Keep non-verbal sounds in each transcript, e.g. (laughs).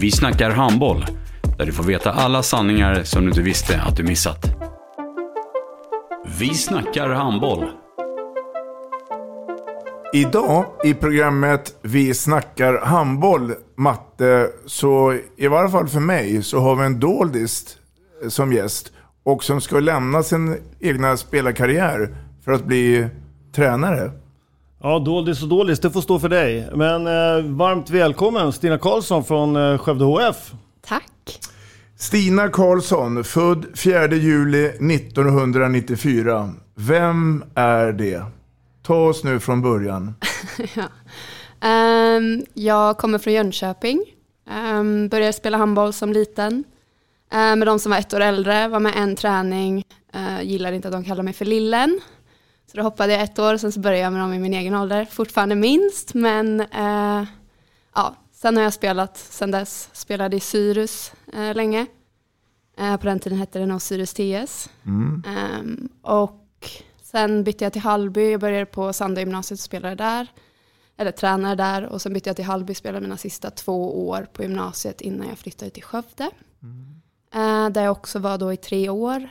Vi snackar handboll, där du får veta alla sanningar som du inte visste att du missat. Vi snackar handboll. Idag i programmet Vi snackar handboll, Matte, så i varje fall för mig så har vi en doldist eh, som gäst och som ska lämna sin egna spelarkarriär för att bli tränare. Ja, doldis och doldis, det får stå för dig. Men eh, varmt välkommen Stina Karlsson från eh, Skövde HF. Tack. Stina Karlsson, född 4 juli 1994. Vem är det? Ta oss nu från början. (laughs) ja. um, jag kommer från Jönköping. Um, började spela handboll som liten. Uh, med de som var ett år äldre, var med en träning. Uh, gillade inte att de kallade mig för lillen. Så då hoppade jag ett år, sen så började jag med dem i min egen ålder. Fortfarande minst, men uh, ja, sen har jag spelat sen dess. Spelade i Syrus uh, länge. Uh, på den tiden hette det nog Syrus TS. Mm. Um, och sen bytte jag till Hallby, jag började på Sandö gymnasiet och spelade där. Eller tränade där och sen bytte jag till Hallby och spelade mina sista två år på gymnasiet innan jag flyttade till Skövde. Mm. där jag också var då i tre år.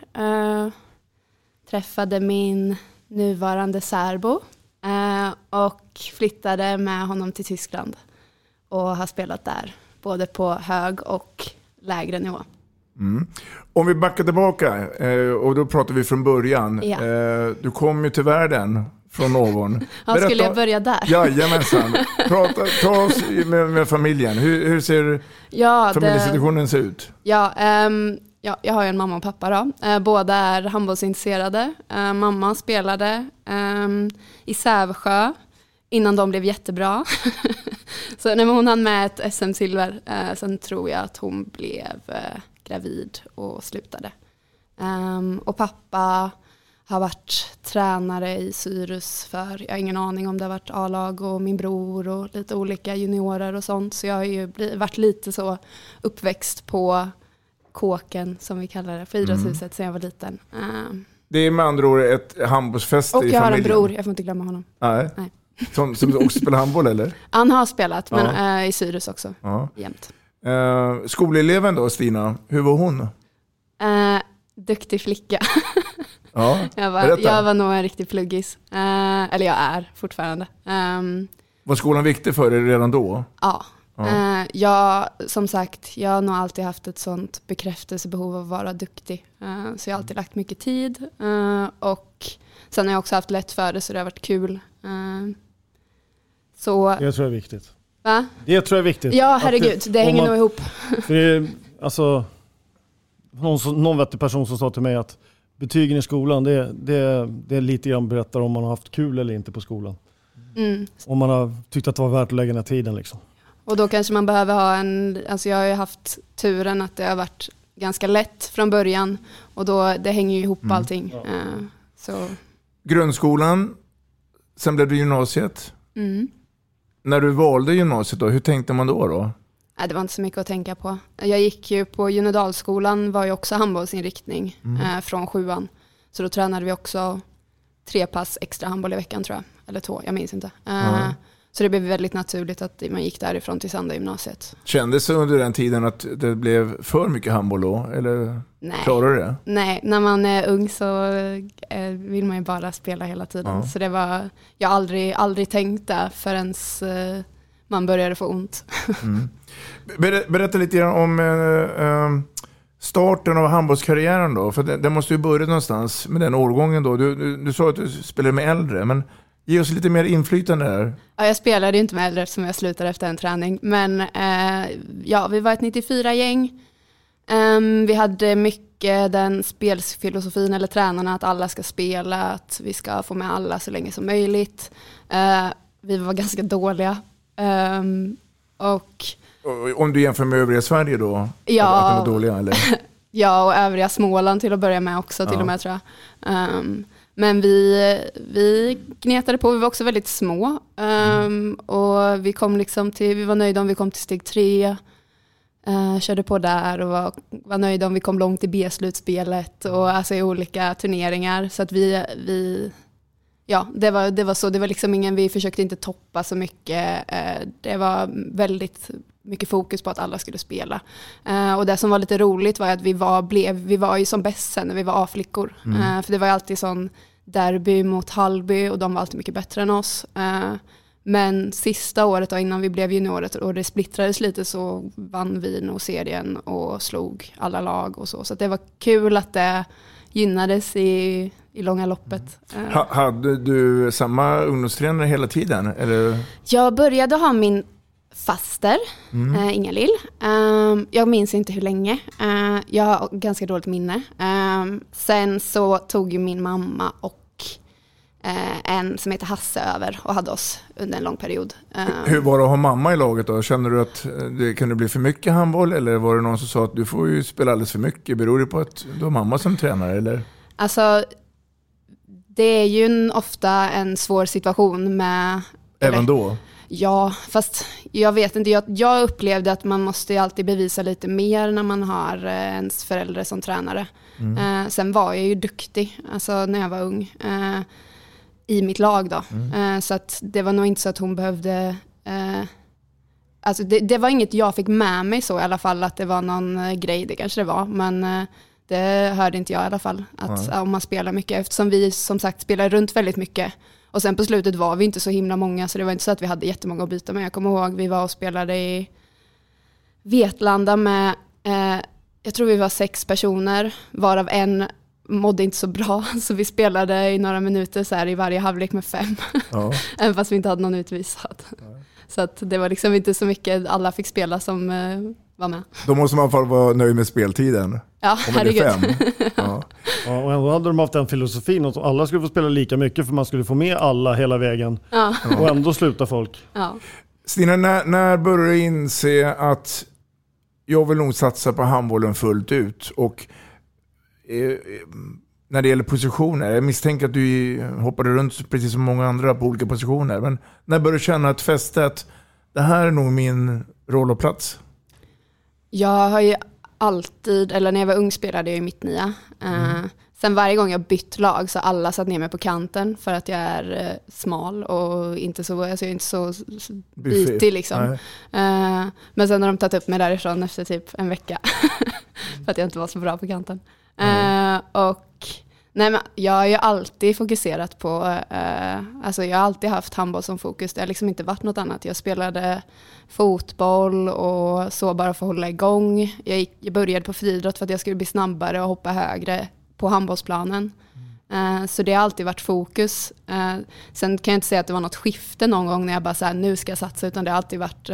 träffade min nuvarande särbo eh, och flyttade med honom till Tyskland och har spelat där både på hög och lägre nivå. Mm. Om vi backar tillbaka eh, och då pratar vi från början. Ja. Eh, du kom ju till världen från någon. (laughs) Ja, skulle jag börja där? Jajamensan. Prata, ta oss med, med familjen. Hur, hur ser ja, familjesituationen det, ut? Ja, um, Ja, jag har ju en mamma och pappa då. Eh, båda är handbollsintresserade. Eh, mamma spelade ehm, i Sävsjö innan de blev jättebra. (laughs) så när hon hann med ett SM-silver, eh, sen tror jag att hon blev eh, gravid och slutade. Ehm, och pappa har varit tränare i Syrus för, jag har ingen aning om det har varit A-lag och min bror och lite olika juniorer och sånt. Så jag har ju varit lite så uppväxt på kåken som vi kallar det, för idrottshuset mm. sedan jag var liten. Uh. Det är med andra ord ett handbollsfäste i familjen. Och jag har en bror, jag får inte glömma honom. Nej. Nej. Som, som också spelar handboll eller? (laughs) Han har spelat, men ja. uh, i Syrus också. Ja. Jämt. Uh, skoleleven då, Stina, hur var hon? Uh, duktig flicka. (laughs) ja, jag, var, jag var nog en riktig pluggis. Uh, eller jag är fortfarande. Um, var skolan viktig för dig redan då? Ja, Uh, jag, som sagt, jag har nog alltid haft ett sånt bekräftelsebehov av att vara duktig. Uh, så jag har alltid lagt mycket tid. Uh, och sen har jag också haft lätt för det så det har varit kul. så, det tror jag är viktigt. Va? Det tror jag är viktigt. Ja, herregud. Det, det hänger man, nog ihop. För det, alltså, någon, någon vettig person som sa till mig att betygen i skolan, det, det, det lite grann berättar om man har haft kul eller inte på skolan. Mm. Om man har tyckt att det var värt att lägga här tiden. Liksom. Och då kanske man behöver ha en, alltså jag har ju haft turen att det har varit ganska lätt från början och då, det hänger ju ihop mm. allting. Ja. Uh, så. Grundskolan, sen blev det gymnasiet. Mm. När du valde gymnasiet då, hur tänkte man då? då? Nej, det var inte så mycket att tänka på. Jag gick ju på Junedalsskolan, var ju också handbollsinriktning mm. uh, från sjuan. Så då tränade vi också tre pass extra handboll i veckan tror jag. Eller två, jag minns inte. Uh, så det blev väldigt naturligt att man gick därifrån till Sandö gymnasiet. Kändes det under den tiden att det blev för mycket handboll då? Eller Nej. klarar du det? Nej, när man är ung så eh, vill man ju bara spela hela tiden. Ja. Så det var, jag har aldrig, aldrig tänkt det förrän eh, man började få ont. (laughs) Mm. Berätta lite grann om, äh, starten av handbollskarriären då? För det måste ju börja någonstans med den årgången då. Du, du, du sa att du spelade med äldre, men ge oss lite mer inflytande här. Ja, jag spelade ju inte med äldre eftersom jag slutade efter en träning. Men eh, ja, vi var ett 94-gäng. Um, vi hade mycket den spelfilosofin, eller tränarna, att alla ska spela, att vi ska få med alla så länge som möjligt. Uh, vi var ganska dåliga. Um, och om du jämför med övriga Sverige då? Ja, att de är dåliga, eller? (laughs) ja, och övriga Småland till att börja med också till ja. och med tror jag. Um, men vi, vi gnetade på, vi var också väldigt små. Um. Och vi kom liksom till, vi var nöjda om vi kom till steg tre. Uh, körde på där och var, var nöjda om vi kom långt i B-slutspelet och alltså i olika turneringar. Så att vi, vi ja, det var, det var så. Det var liksom ingen, vi försökte inte toppa så mycket. Uh, det var väldigt mycket fokus på att alla skulle spela. Uh, och det som var lite roligt var att vi var, blev, vi var ju som bäst sen när vi var A-flickor. Mm. Uh, för det var ju alltid sån derby mot Hallby och de var alltid mycket bättre än oss. Uh, men sista året då, innan vi blev juniorer och det splittrades lite så vann vi nog serien och slog alla lag och så. Så det var kul att det gynnades i, i långa loppet. Ha, hade du samma ungdomstränare hela tiden? Eller? Jag började ha min faster, mm. äh, Inga-Lill. Um, jag minns inte hur länge. Uh, jag har ganska dåligt minne. Um, sen så tog ju min mamma och en som heter Hasse över och hade oss under en lång period. Uh, hur var det att ha mamma i laget då? Kände du att det kunde bli för mycket handboll eller var det någon som sa att du får ju spela alldeles för mycket? Beror det på att du har mamma som tränare eller? Alltså, det är ju en, ofta en svår situation med... Även eller, då? Ja, fast jag vet inte. Jag, jag upplevde att man måste alltid bevisa lite mer när man har eh, ens förälder som tränare. Mm. Eh, sen var jag ju duktig, alltså när jag var ung. Eh, I mitt lag då. Mm. Eh, så att det var nog inte så att hon behövde eh, Alltså det, det, var inget jag fick med mig så i alla fall, att det var någon eh, grej, det kanske det var. Men det hörde inte jag i alla fall, att mm. om man spelar mycket. Eftersom vi som sagt spelar runt väldigt mycket och sen på slutet var vi inte så himla många så det var inte så att vi hade jättemånga att byta med. Jag kommer ihåg vi var och spelade i Vetlanda med, eh, jag tror vi var sex personer, varav en mådde inte så bra, (laughs) så vi spelade i några minuter så här i varje halvlek med fem. Ja. (laughs) Även fast vi inte hade någon utvisad. Ja. (laughs) Så att det var liksom inte så mycket alla fick spela som eh, var med. Då måste man i alla fall vara nöjd med speltiden. Ja, herregud. ja. ja, och ändå hade de haft den filosofin att alla skulle få spela lika mycket för man skulle få med alla hela vägen. Ja. Och ändå sluta folk. Ja. Stina, när, när började du inse att jag vill nog satsa på handbollen fullt ut? Och när det gäller positioner, jag misstänker att du hoppade runt precis som många andra på olika positioner. Men när började du känna att det här är nog min roll och plats? Jag har ju alltid, eller när jag var ung spelade jag i mitt nia. Eh, mm. sen varje gång jag bytt lag så alla satt ner mig på kanten för att jag är smal och inte så, alltså jag är inte så bitig liksom. Uh, men sen har de tagit upp mig därifrån efter typ en vecka. (laughs) för att jag inte var så bra på kanten. Mm. Eh, och Nej, men jag har ju alltid fokuserat på, eh, alltså jag har alltid haft handboll som fokus. Det har liksom inte varit något annat. Jag spelade fotboll och så bara för att hålla igång. Jag, gick, jag började på friidrott för att jag skulle bli snabbare och hoppa högre på handbollsplanen. Eh, så det har alltid varit fokus. Eh, sen kan jag inte säga att det var något skifte någon gång när jag bara så här, nu ska jag satsa, utan det har alltid varit,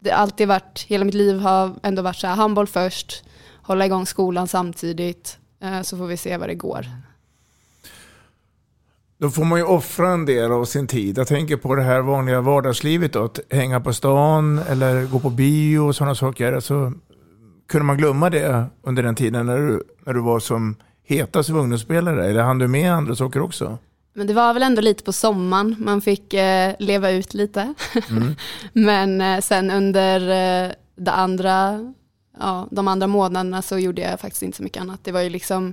det har alltid varit, hela mitt liv har ändå varit så här, handboll först, hålla igång skolan samtidigt Eh, så får vi se vad det går. Då får man ju offra en del av sin tid. Jag tänker på det här vanliga vardagslivet då, att hänga på stan eller gå på bio och sådana saker. Alltså, kunde man glömma det under den tiden när du, när du var som hetast som ungdomsspelare? Eller hann du med andra saker också? Men det var väl ändå lite på sommaren man fick eh, leva ut lite. Mm. (laughs) Men eh, sen under eh, det andra ja, de andra månaderna så gjorde jag faktiskt inte så mycket annat. Det var ju liksom,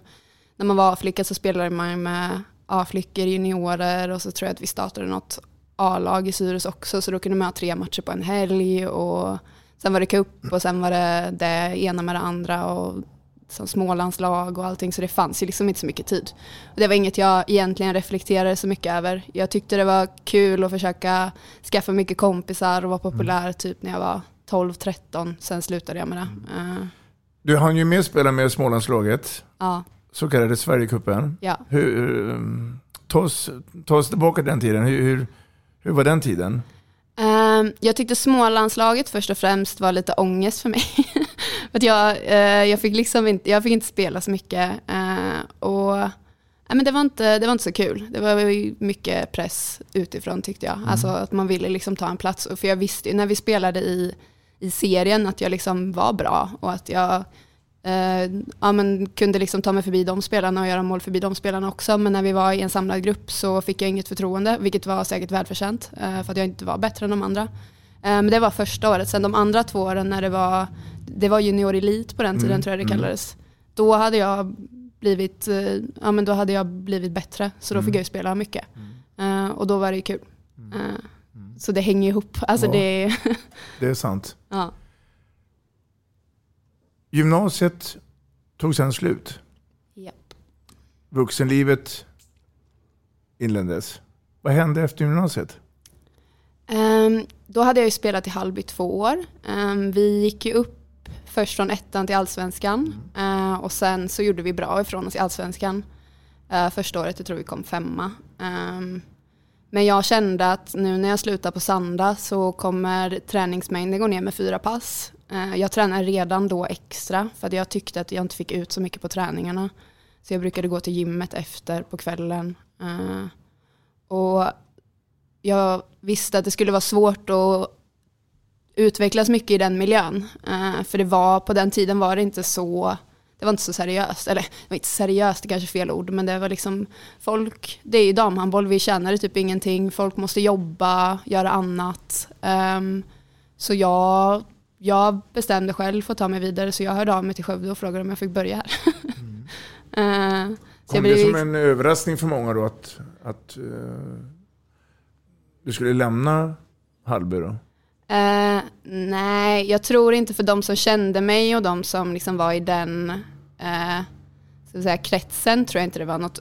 när man var A-flicka så spelade man med A-flickor, juniorer och så tror jag att vi startade något A-lag i Syrus också, så då kunde man ha tre matcher på en helg och sen var det cup och sen var det det ena med det andra och som Smålandslag och allting, så det fanns ju liksom inte så mycket tid. Och det var inget jag egentligen reflekterade så mycket över. Jag tyckte det var kul att försöka skaffa mycket kompisar och vara populär mm. typ när jag var 12-13, sen slutade jag med det. Uh. Du hann ju med spela med Smålandslaget, Ja, så kallade Sverigecupen. ja. Hur, um, ta, oss, ta oss tillbaka till den tiden. Hur, hur, hur var den tiden? Ehm, jag tyckte smålandslaget först och främst var lite ångest för mig. (laughs) att jag, eh, jag, fick liksom inte, jag fick inte spela så mycket. eh, och, nej, men det, var inte, det var inte så kul. Det var mycket press utifrån tyckte jag. Alltså att man ville liksom ta en plats. För jag visste ju när vi spelade i, i serien att jag liksom var bra och att jag eh, ja, men kunde liksom ta mig förbi de spelarna och göra mål förbi de spelarna också. Men när vi var i en samlad grupp så fick jag inget förtroende, vilket var säkert välförtjänt eh, för att jag inte var bättre än de andra. Eh, men det var första året. Sen de andra två åren när det var, det var junior elit på den tiden Mm, tror jag det mm. kallades. Då hade jag blivit, eh, ja, men då hade jag blivit bättre, så då Mm. fick jag ju spela mycket. Eh, och då var det ju kul. Eh, så det hänger ihop. Alltså Ja. det, (laughs) Det är sant. ja. Gymnasiet tog sen slut. Japp. Vuxenlivet inleddes. Vad hände efter gymnasiet? Ehm, då hade jag ju spelat i Hallby två år. Ehm, vi gick ju upp först från ettan till allsvenskan Eh, och sen så gjorde vi bra ifrån oss i allsvenskan. Eh, första året jag tror vi kom femma. Ehm, men jag kände att nu när jag slutar på Sanda så kommer träningsmängden gå ner med fyra pass. Eh, jag tränade redan då extra för att jag tyckte att jag inte fick ut så mycket på träningarna. Så jag brukade gå till gymmet efter på kvällen. Eh, och jag visste att det skulle vara svårt att utvecklas mycket i den miljön. Eh, för det var, på den tiden var det inte så, det var inte så seriöst. Eller det var inte seriöst, det kanske är fel ord, men det var liksom folk, det är ju damhandboll, vi tjänade typ ingenting, folk måste jobba, göra annat. Ehm, så jag, jag bestämde själv för att ta mig vidare, så jag hörde av mig till Skövde och frågade om jag fick börja här. (laughs) Eh, så Kom det som en överraskning för många då att, att eh, du skulle lämna Hallby då? Eh, nej, jag tror inte för de som kände mig och de som liksom var i den eh, vi säga, kretsen tror jag inte det var något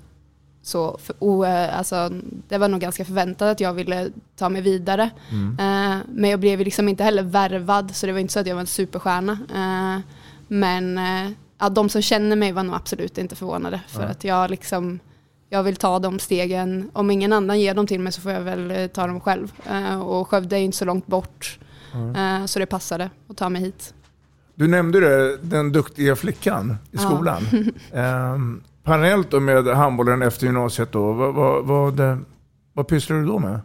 så, för, o, eh, alltså, det var nog ganska förväntat att jag ville ta mig vidare. Eh, men jag blev liksom inte heller värvad så det var inte så att jag var en superstjärna. Eh, men eh, ja, de som känner mig var nog absolut inte förvånade för att jag liksom jag vill ta de stegen. Om ingen annan ger dem till mig så får jag väl eh, ta dem själv. Eh, och Skövde är inte så långt bort. Eh, så det passade att ta mig hit. Du nämnde det, den duktiga flickan i Ja. skolan. (laughs) Ehm, parallellt då med handbollen efter gymnasiet då, vad, vad, vad, vad pysslar du då med?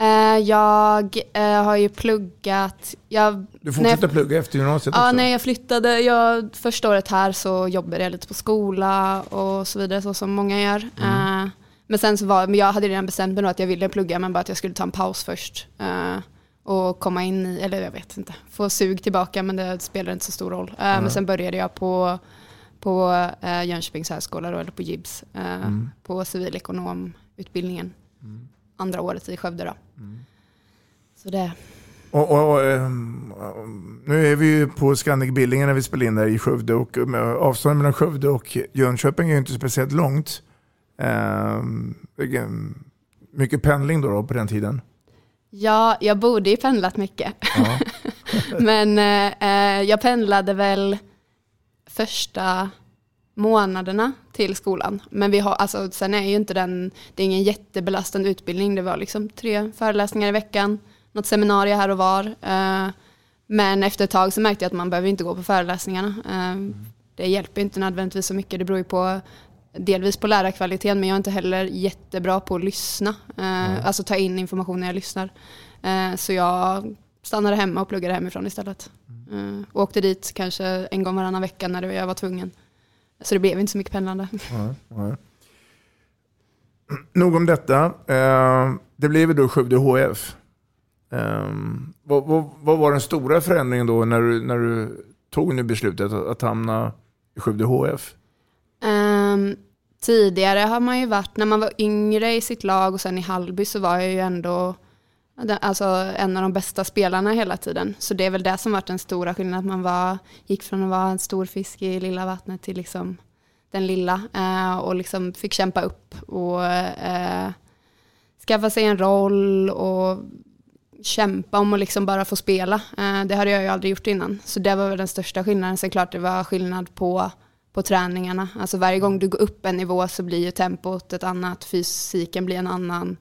Eh, jag eh, har ju pluggat. Jag, Du fortsätter jag, plugga efter gymnasiet Ja, också? när jag flyttade, jag, första året här så jobbade jag lite på skola och så vidare, så som många gör. Mm. Eh, men sen så var, men jag hade redan bestämt mig då att jag ville plugga, men bara att jag skulle ta en paus först. Eh, och komma in i, eller jag vet inte, få sug tillbaka, men det spelar inte så stor roll. Eh, Men sen började jag på, på uh, Jönköpings högskola, då, eller på JIBS, eh, Mm. på civilekonomutbildningen. Andra året i Skövde då. Mm. Så det, Och, och, ehm, nu är vi ju på Scandic Billingen när vi spelar in där i Skövde och med avståndet mellan Skövde och Jönköping är ju inte speciellt långt. Ehm, mycket pendling då, då på den tiden. Ja, jag borde ju pendlat mycket. (laughs) Men eh, eh, jag pendlade väl första månaderna till skolan. Men vi har, alltså, sen är ju inte den, det är ingen jättebelastande utbildning. Det var liksom tre föreläsningar i veckan, något seminarium här och var. Eh, men efter ett tag så märkte jag att man behöver inte gå på föreläsningarna. Eh, det hjälper inte nödvändigtvis så mycket. Det beror ju på delvis på lärarkvaliteten men jag är inte heller jättebra på att lyssna. Eh, Alltså ta in information när jag lyssnar. Eh, så jag stannade hemma och pluggade hemifrån istället. Eh, och åkte dit kanske en gång varannan vecka när jag var tvungen. Så det blev inte så mycket pendlande. Ja. Nog om detta. Det blev då Skövde HF. Ehm, vad, vad, vad var den stora förändringen då när du, när du tog nu beslutet att, att hamna i Skövde HF? Ehm, tidigare har man ju varit, när man var yngre i sitt lag och sen i Hallby så var jag ju ändå alltså, en av de bästa spelarna hela tiden. Så det är väl det som varit den stora skillnaden, att man var, gick från att vara en stor fisk i lilla vattnet till liksom den lilla eh, och liksom fick kämpa upp och eh, skaffa sig en roll och kämpa om att liksom bara få spela. Eh, det hade jag ju aldrig gjort innan. Så det var väl den största skillnaden. Sen klart det var skillnad på, på träningarna. Alltså varje gång du går upp en nivå så blir ju tempot ett annat, fysiken blir en annan,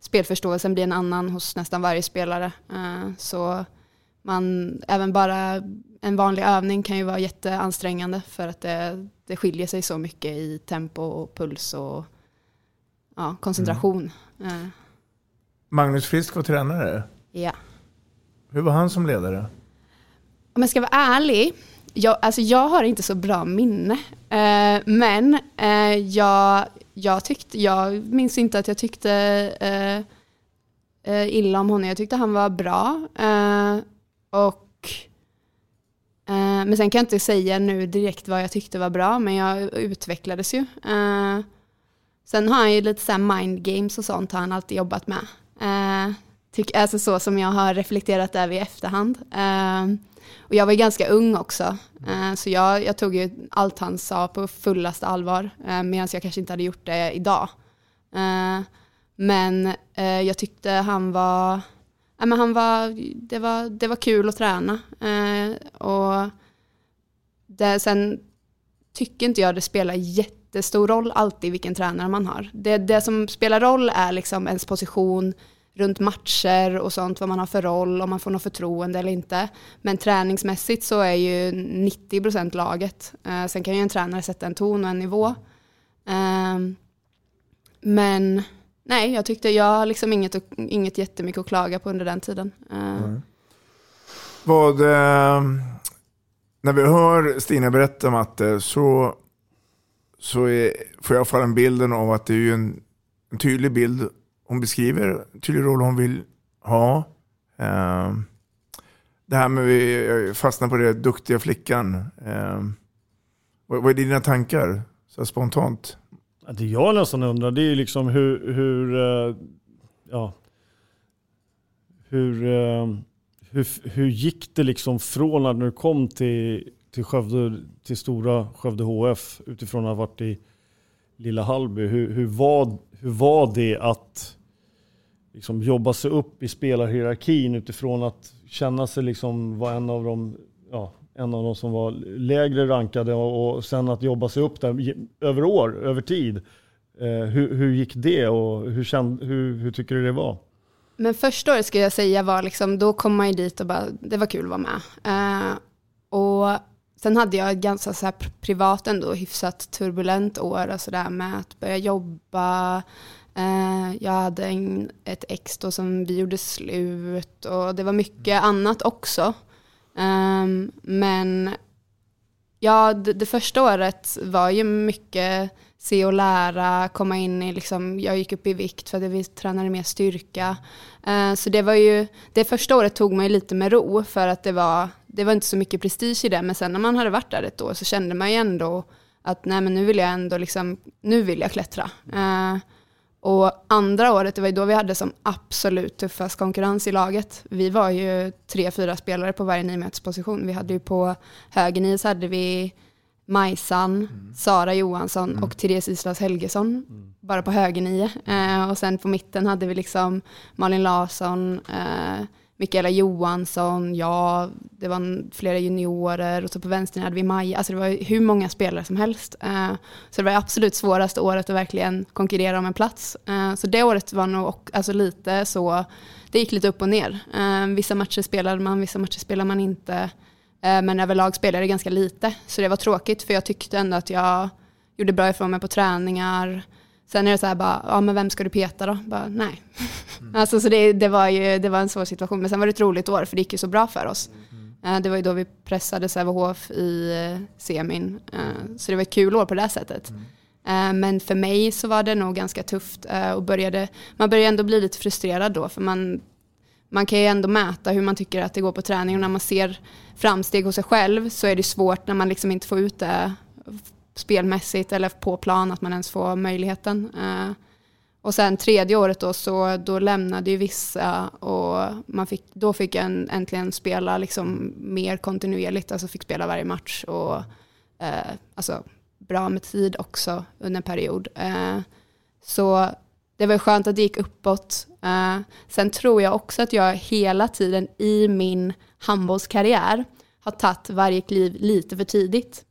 spelförståelsen blir en annan hos nästan varje spelare. Eh, så man, även bara en vanlig övning kan ju vara jätteansträngande för att det, det skiljer sig så mycket i tempo och puls och ja, koncentration. Mm. Magnus Frisk var tränare. Ja. Hur var han som ledare? Om jag ska vara ärlig, jag, alltså jag har inte så bra minne. Eh, men eh, jag, jag, tyckte, jag minns inte att jag tyckte eh, eh, illa om honom. Jag tyckte han var bra. Eh, och, eh, men sen kan jag inte säga nu direkt vad jag tyckte var bra, men jag utvecklades ju. Eh. sen har han ju lite så mind games och sånt har han alltid jobbat med. Eh, tyck, alltså så som jag har reflekterat över i efterhand. Eh. Och jag var ganska ung också, eh, så jag, jag, tog ju allt han sa på fullaste allvar, eh, medan jag kanske inte hade gjort det idag. Eh, men jag tyckte han var, ja, men han var, det var, det var kul att träna. Eh, och det, sen tycker inte jag det spelar jättestor roll alltid vilken tränare man har. Det, det som spelar roll är liksom ens position runt matcher och sånt, vad man har för roll, om man får något förtroende eller inte. Men träningsmässigt så är ju 90% laget. Eh, sen kan ju en tränare sätta en ton och en nivå. Eh, men nej, jag tyckte jag har liksom inget, inget jättemycket att klaga på under den tiden. Mm. Vad, eh, när vi hör Stina berätta om att eh, så, så är, får jag få bilden av att det är en, en tydlig bild. Hon beskriver tydlig roll hon vill ha. Eh, det här med, vi fastnar på det, duktiga flickan. Eh, vad, vad är dina tankar så spontant? Det jag nästan undrar det är liksom hur, hur eh, ja, hur, eh, hur, hur gick det liksom från när du kom till, till, Skövde, till stora Skövde HF utifrån att ha varit i lilla Hallby? Hur, hur, var, hur var det att liksom jobba sig upp i spelarhierarkin utifrån att känna sig liksom vara en av de, ja, en av de som var lägre rankade och, och sen att jobba sig upp där över år, över tid. Eh, hur, hur gick det och hur, känd, hur, hur tycker du det var? Men första året skulle jag säga var liksom, då kom man ju dit och bara, det var kul att vara med. Eh, och sen hade jag ganska så här privat ändå hyfsat turbulent år och sådär med att börja jobba. Uh, jag hade en, ett ex då som vi gjorde slut och det var mycket annat också. Um, men ja, det, det, första året var ju mycket se och lära, komma in i, liksom, jag gick upp i vikt för att vi tränade mer styrka. Uh, så det var ju, det första året tog man ju lite med ro för att det var, det var inte så mycket prestige i det, men sen när man hade varit där ett år så kände man ju ändå att nej men nu vill jag ändå liksom, nu vill jag klättra. Uh, och andra året, det var ju då vi hade som absolut tuffast konkurrens i laget. Vi var ju tre, fyra spelare på varje niometersposition. Vi hade ju på höger nio så hade vi Majsan, mm. Sara Johansson mm. och Therese Islas Helgesson. Mm. Bara på höger nio. Eh, och sen på mitten hade vi liksom Malin Larsson, eh, Mikaela Johansson, ja, det var flera juniorer och så på vänstern hade vi Maja. Alltså det var hur många spelare som helst. Eh, så det var absolut svåraste året att verkligen konkurrera om en plats. Eh, så det året var nog alltså lite så, det gick lite upp och ner. Eh, vissa matcher spelade man, vissa matcher spelade man inte. Men överlag spelade jag ganska lite. Så det var tråkigt för jag tyckte ändå att jag gjorde bra ifrån mig på träningar. Sen är det så här bara, ja men vem ska du peta då? Bara, nej. Mm. (laughs) alltså så det, det, var ju, det var en svår situation. Men sen var det ett roligt år för det gick ju så bra för oss. Mm. Det var ju då vi pressade Sävehof i eh, semin. Eh, så det var ett kul år på det sättet. Mm. Men för mig så var det nog ganska tufft och började, man började ändå bli lite frustrerad då för man, man kan ju ändå mäta hur man tycker att det går på träning och när man ser framsteg hos sig själv så är det svårt när man liksom inte får ut det spelmässigt eller på plan att man ens får möjligheten. Eh, och sen tredje året då så då lämnade ju vissa och man fick, då fick jag en, äntligen spela liksom mer kontinuerligt, alltså fick spela varje match och eh, alltså bra med tid också under en period. Eh, så det var skönt att det gick uppåt. Eh, sen tror jag också att jag hela tiden i min handbollskarriär har tagit varje kliv lite för tidigt.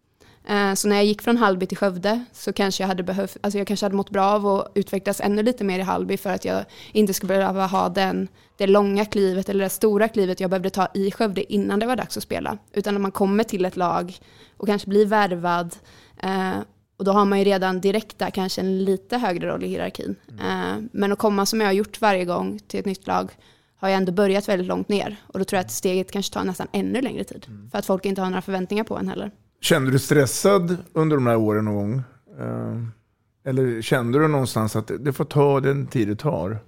Uh, så när jag gick från Halby till Skövde så kanske jag hade behövt, alltså jag kanske hade mått bra av att utvecklas ännu lite mer i Halby för att jag inte skulle behöva ha den, det långa klivet eller det stora klivet jag behövde ta i Skövde innan det var dags att spela. Utan när man kommer till ett lag och kanske blir värvad uh, och då har man ju redan direkt där kanske en lite högre roll i hierarkin. Mm. Men att komma som jag har gjort varje gång till ett nytt lag har jag ändå börjat väldigt långt ner. Och då tror jag att steget kanske tar nästan ännu längre tid. Mm. För att folk inte har några förväntningar på en heller. Kände du stressad under de här åren någon gång? Eh, eller kände du någonstans att det får ta den tid det tar?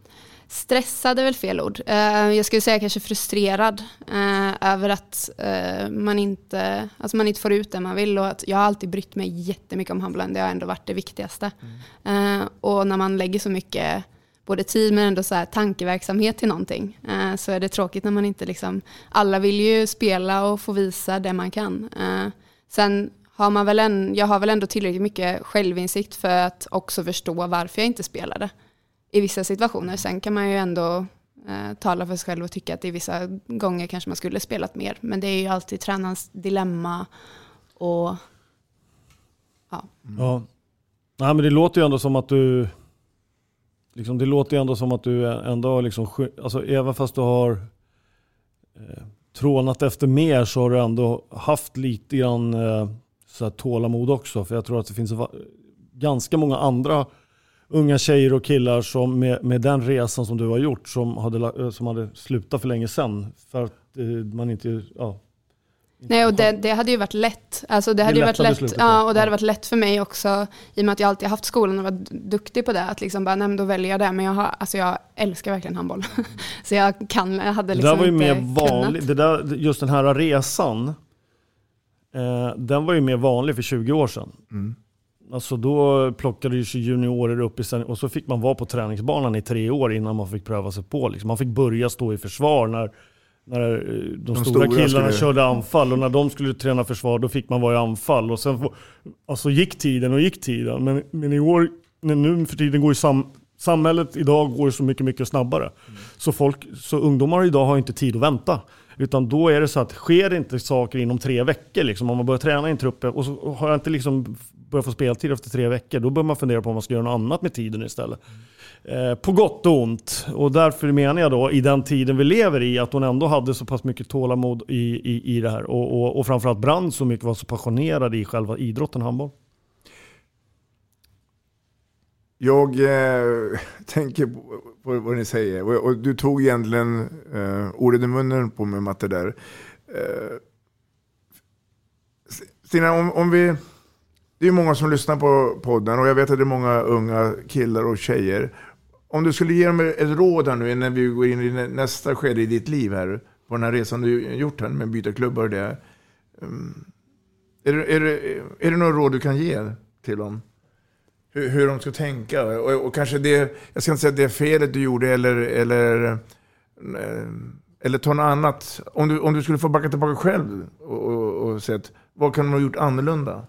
Stressad är väl fel ord. Eh, jag skulle säga kanske frustrerad eh, över att man inte, alltså man inte får ut det man vill. Och att jag har alltid brytt mig jättemycket om handbollen. Det har ändå varit det viktigaste. Mm. Och när man lägger så mycket både tid men ändå så här tankeverksamhet till någonting. Så är det tråkigt när man inte liksom, alla vill ju spela och få visa det man kan. Sen har man väl en, jag har väl ändå tillräckligt mycket självinsikt för att också förstå varför jag inte spelade i vissa situationer. Sen kan man ju ändå eh, tala för sig själv och tycka att i vissa gånger kanske man skulle spelat mer. Men det är ju alltid tränarens dilemma och ja. Ja. Nej, men det låter ju ändå som att du liksom, det låter ju ändå som att du ändå har liksom, alltså även fast du har eh, trånat efter mer så har du ändå haft lite grann eh, så här tålamod också. För jag tror att det finns ganska många andra unga tjejer och killar som med, med den resan som du har gjort som hade, eh, som hade slutat för länge sedan. För att eh, man inte, ja, Nej, och det, det, hade ju varit lätt. Alltså det hade det ju varit lätt, ja, och det hade varit lätt för mig också, i och med att jag alltid haft skolan och varit duktig på det, att liksom bara, nej då väljer jag det. Men jag, har, alltså jag älskar verkligen handboll. (laughs) så jag kan, jag hade liksom det där var ju mer vanligt, det där, just den här resan, eh, den var ju mer vanlig för 20 år sedan. Mm. Alltså då plockades juniorer upp i och så fick man vara på träningsbanan i tre år innan man fick pröva sig på. Liksom. Man fick börja stå i försvar när, när eh, de, de stora, stora killarna skulle... körde anfall och när de skulle träna försvar då fick man vara i anfall. Och sen alltså gick tiden och gick tiden. Men, men i år, nu för tiden går ju sam, samhället idag går så mycket, mycket snabbare. Mm. Så, folk, så ungdomar idag har inte tid att vänta. Utan då är det så att sker inte saker inom tre veckor, liksom, om man börjar träna i en trupp och så har jag inte liksom börjar få speltid efter tre veckor, då bör man fundera på om man ska göra något annat med tiden istället. Mm. Eh, på gott och ont. Och därför menar jag då, i den tiden vi lever i, att hon ändå hade så pass mycket tålamod i, i, i det här. Och, och, och framförallt brann så mycket, var så passionerad i själva idrotten handboll. Jag eh, (laughs) tänker på, på, vad ni säger. Och, och du tog egentligen eh, ordet i munnen på mig, Matte, där. Eh, Stina, om, om vi det är många som lyssnar på podden och jag vet att det är många unga killar och tjejer. Om du skulle ge dem ett råd här nu innan vi går in i nästa skede i ditt liv här, på den här resan du gjort här med byta klubbar och det. Um, är, det, är, det, är det några råd du kan ge till dem? Hur, hur de ska tänka? Och, och, kanske det, jag ska inte säga att det är felet du gjorde eller, eller, eh, eller ta något annat. Om du, om du skulle få backa tillbaka själv och, och, och säga vad kan de ha gjort annorlunda?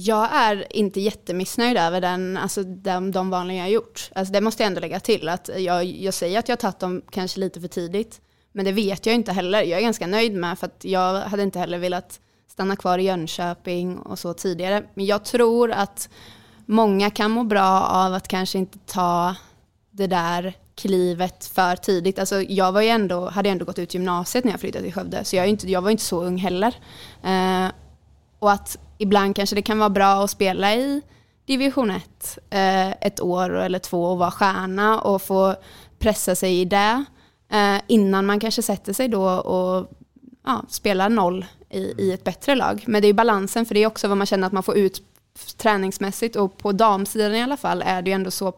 Jag är inte jättemissnöjd över den, alltså de, de vanliga jag gjort. Alltså det måste jag ändå lägga till. Att jag, jag säger att jag tagit dem kanske lite för tidigt. Men det vet jag inte heller. Jag är ganska nöjd med för att jag hade inte heller velat stanna kvar i Jönköping och så tidigare. Men jag tror att många kan må bra av att kanske inte ta det där klivet för tidigt. Alltså jag var ju ändå, hade ändå gått ut gymnasiet när jag flyttade till Skövde, så jag, inte, jag var inte så ung heller. Eh, och att ibland kanske det kan vara bra att spela i division 1 eh, ett år eller två och vara stjärna och få pressa sig i det eh, innan man kanske sätter sig då och ja, spelar noll i, i ett bättre lag. Men det är balansen, för det är också vad man känner att man får ut träningsmässigt och på damsidan i alla fall är det ju ändå så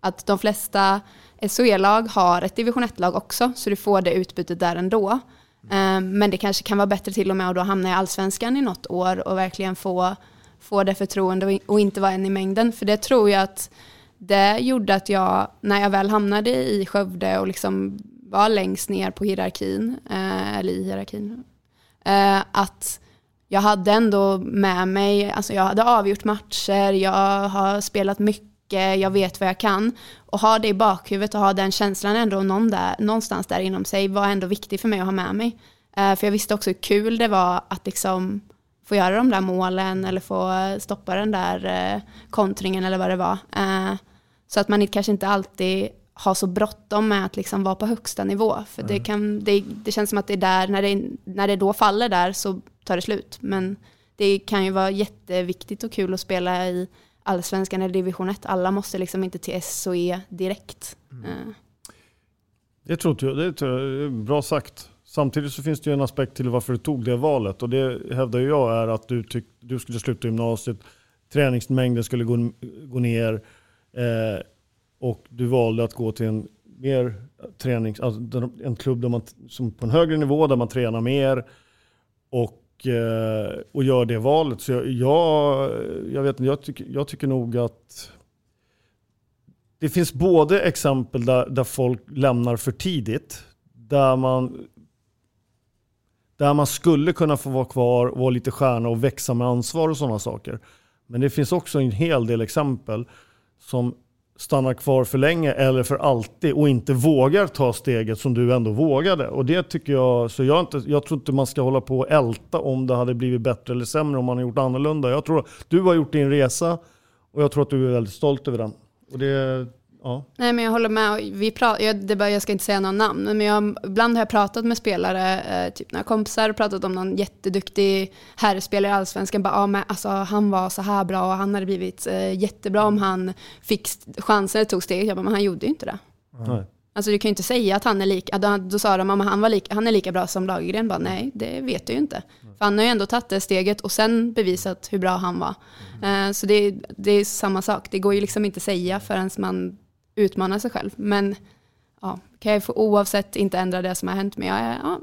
att de flesta SOE-lag har ett division 1-lag också, så du får det utbytet där ändå. Ehm, men det kanske kan vara bättre till och med att då hamna i allsvenskan i något år och verkligen få, få det förtroende och inte vara en i mängden. För det tror jag att det gjorde att jag, när jag väl hamnade i Skövde och liksom var längst ner på hierarkin, eh, eller i hierarkin, eh, att jag hade ändå med mig, alltså jag hade avgjort matcher, jag har spelat mycket jag vet vad jag kan. Och ha det i bakhuvudet och ha den känslan ändå någon där, någonstans där inom sig var ändå viktig för mig att ha med mig. Eh, för jag visste också hur kul det var att liksom få göra de där målen eller få stoppa den där eh, kontringen eller vad det var. Eh, så att man kanske inte alltid har så bråttom med att liksom vara på högsta nivå. För det, kan, det, det, känns som att det är där, när det, när det då faller där så tar det slut. Men det kan ju vara jätteviktigt och kul att spela i allsvenskan eller division 1. Alla måste liksom inte till S och E direkt. Mm. Uh. Det tror jag, det tror jag bra sagt. Samtidigt så finns det ju en aspekt till varför du tog det valet och det hävdar jag är att du, tyck, du skulle sluta gymnasiet, träningsmängden skulle gå, gå ner eh, och du valde att gå till en mer tränings, alltså en klubb där man, som på en högre nivå där man tränar mer och, eh, Eh, och gör det valet. Så jag, jag, jag, vet, jag, tycker, jag tycker nog att det finns både exempel där, där folk lämnar för tidigt, där man där man skulle kunna få vara kvar, vara lite stjärna och växa med ansvar och sådana saker. Men det finns också en hel del exempel som stannar kvar för länge eller för alltid och inte vågar ta steget som du ändå vågade. Och det tycker jag, så jag, inte, jag tror inte man ska hålla på och älta om det hade blivit bättre eller sämre om man har gjort annorlunda. Jag tror att du har gjort din resa och jag tror att du är väldigt stolt över den. Och det Ja. Nej men jag håller med. Vi pra- jag, det bara, jag ska inte säga några namn, men jag, ibland har jag pratat med spelare, eh, typ några kompisar, och pratat om någon jätteduktig herrspelare i Allsvenskan. Bara, ah, men, alltså, han var så här bra och han hade blivit eh, jättebra om han fick chansen eller tog steget. Jag bara, men han gjorde ju inte det. Mm. Alltså du kan ju inte säga att han är lika, då, då sa de att han, var lika, han är lika bra som Lagergren. Bara, nej, det vet du ju inte. För han har ju ändå tagit det steget och sen bevisat hur bra han var. Mm. Uh, så det, det är samma sak. Det går ju liksom inte säga förrän man utmana sig själv. Men ja, kan jag få oavsett inte ändra det som har hänt. Men jag är, ja,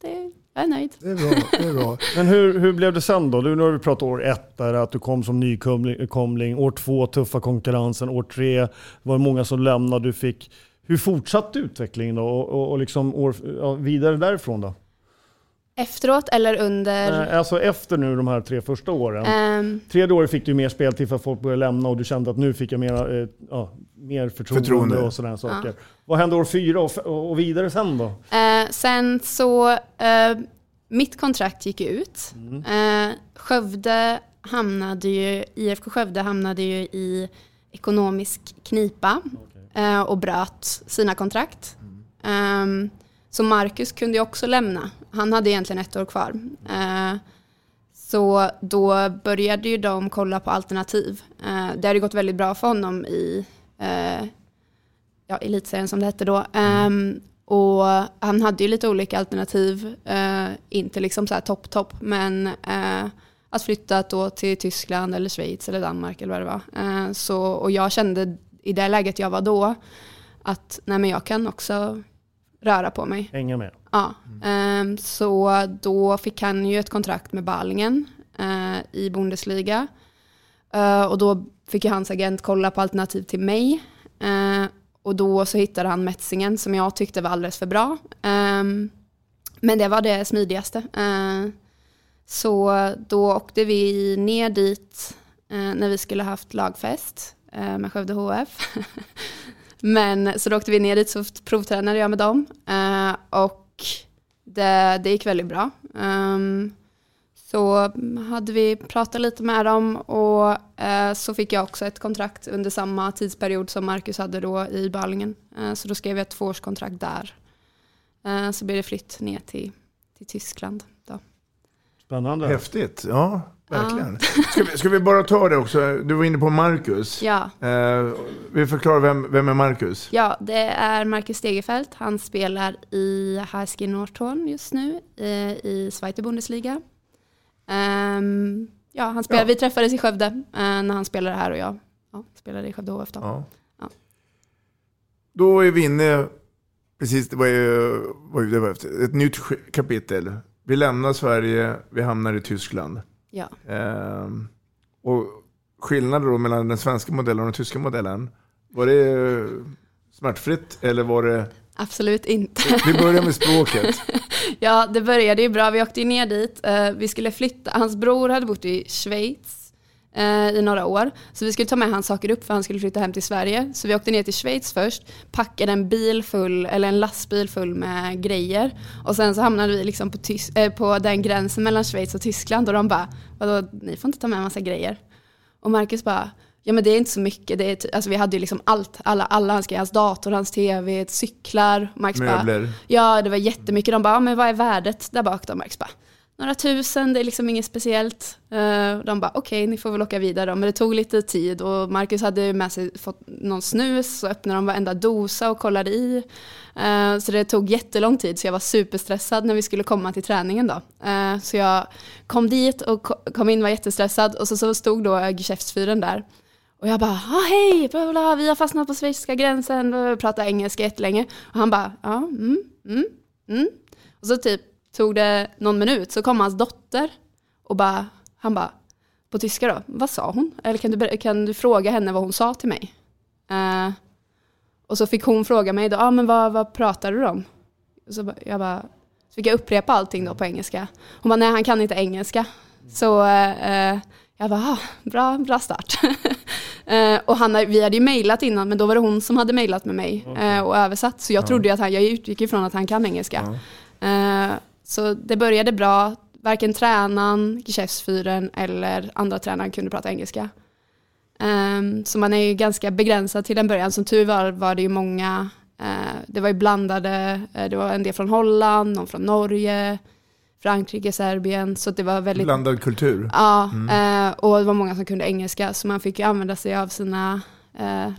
det, jag är nöjd. Det är bra. Det är bra. Men hur, hur blev det sen då? Nu har vi pratat år ett, där att du kom som nykomling. År två, tuffa konkurrensen. År tre var det många som lämnade. Du fick, hur fortsatte utvecklingen då? Och, och, och liksom år, ja, vidare därifrån då? Efteråt eller under? Alltså efter nu de här tre första åren. Um, Tredje året fick du mer speltid för att folk började lämna och du kände att nu fick jag mer, eh, ja, mer förtroende, förtroende, och sådana saker. Ja. Vad hände år fyra och, och vidare sen då? Uh, sen så, uh, mitt kontrakt gick ut. Mm. Uh, Skövde hamnade ju, IFK Skövde hamnade ju i ekonomisk knipa okay. och bröt sina kontrakt. Mm. Um, så Marcus kunde ju också lämna. Han hade egentligen ett år kvar. Eh, så då började ju de kolla på alternativ. Eh, det hade gått väldigt bra för honom i eh, ja, elitserien som det hette då. Mm. och han hade ju lite olika alternativ, inte liksom så här topp topp, men att flytta då till Tyskland eller Schweiz eller Danmark eller vad det var. så, och jag kände i det läget jag var då att nej men jag kan också röra på mig. Hänga med. Ja. Mm. så då fick han ju ett kontrakt med Balingen eh, i Bundesliga. Eh, och då fick ju hans agent kolla på alternativ till mig. Eh, och då så hittade han Metzingen som jag tyckte var alldeles för bra. Ehm, men det var det smidigaste. så då åkte vi ner dit när vi skulle haft lagfest med Skövde HF. (laughs) Men så då åkte vi ner dit så provtränade jag med dem. och och det, det gick väldigt bra. Um, så hade vi pratat lite med dem och uh, så fick jag också ett kontrakt under samma tidsperiod som Marcus hade då i Balingen. Uh, så då skrev jag ett tvåårskontrakt där. så blev det flytt ner till, till Tyskland. Då. Spännande. Häftigt. Ja, Verkligen. (laughs) Ska vi, ska vi bara ta det också? Du var inne på Marcus. Ja. Eh, vi förklarar vem, vem är Marcus? Ja, det är Marcus Stegerfeldt. Han spelar i HSG Nordhorn just nu eh, i Zweite Bundesliga. Um, ja, han spelar, ja. Vi träffades i Skövde eh, när han spelade här och jag ja, spelade i Skövde HF. Då. Ja. Ja. då är vi inne, precis, det var ju, det var ett nytt kapitel. Vi lämnar Sverige, vi hamnar i Tyskland. Ja. Ehm, och skillnaden då mellan den svenska modellen och den tyska modellen, var det smärtfritt eller var det? Absolut inte. Vi börjar med språket. (laughs) ja, det började ju bra. Vi åkte ju ner dit. Uh, vi skulle flytta. Hans bror hade bott i Schweiz eh, i några år. Så vi skulle ta med hans saker upp för han skulle flytta hem till Sverige. Så vi åkte ner till Schweiz först, packade en bil full, eller en lastbil full med grejer. Och sen så hamnade vi liksom på, Tys- eh, på den gränsen mellan Schweiz och Tyskland och de bara, vadå, ni får inte ta med en massa grejer. Och Marcus bara, ja men det är inte så mycket, det är alltså vi hade ju liksom allt, alla, alla hans grejer, hans dator, hans tv, cyklar. Marcus Möbler. bara, ja det var jättemycket, de bara, men vad är värdet där bak då? Marcus bara, några tusen, det är liksom inget speciellt. Eh, de bara, okej, ni får väl åka vidare då. Men det tog lite tid och Marcus hade med sig fått någon snus så öppnade de varenda dosa och kollade i. Eh, så det tog jättelång tid så jag var superstressad när vi skulle komma till träningen då. Eh, så jag kom dit och kom in var jättestressad och så, så stod då geschäftsfyren där. Och jag bara, ah, hej, bla, bla, bla, vi har fastnat på schweiziska gränsen och pratade engelska jättelänge. Och han bara, ja, mm, mm, mm. Och så typ tog det någon minut så kom hans dotter och bara, han bara, på tyska då, vad sa hon? Eller kan du, kan du fråga henne vad hon sa till mig? Eh, och så fick hon fråga mig då, ah, men vad, vad pratar du om? Och så jag bara, så fick jag upprepa allting då på engelska. Hon bara, nej han kan inte engelska. Så eh, jag bara, ah, bra, bra start. (laughs) Eh, och han, vi hade ju mejlat innan, men då var det hon som hade mejlat med mig eh, och översatt. Så jag trodde ju att han, jag utgick ifrån att han kan engelska. Eh, så det började bra. Varken tränaren, geschäftsfyren eller andra tränaren kunde prata engelska. Ehm, så man är ju ganska begränsad till en början. Som tur var var det ju många, eh, det var ju blandade, eh, det var en del från Holland, någon från Norge, Frankrike, Serbien. Så det var väldigt Blandad kultur. Ja, eh, och det var många som kunde engelska så man fick ju använda sig av sina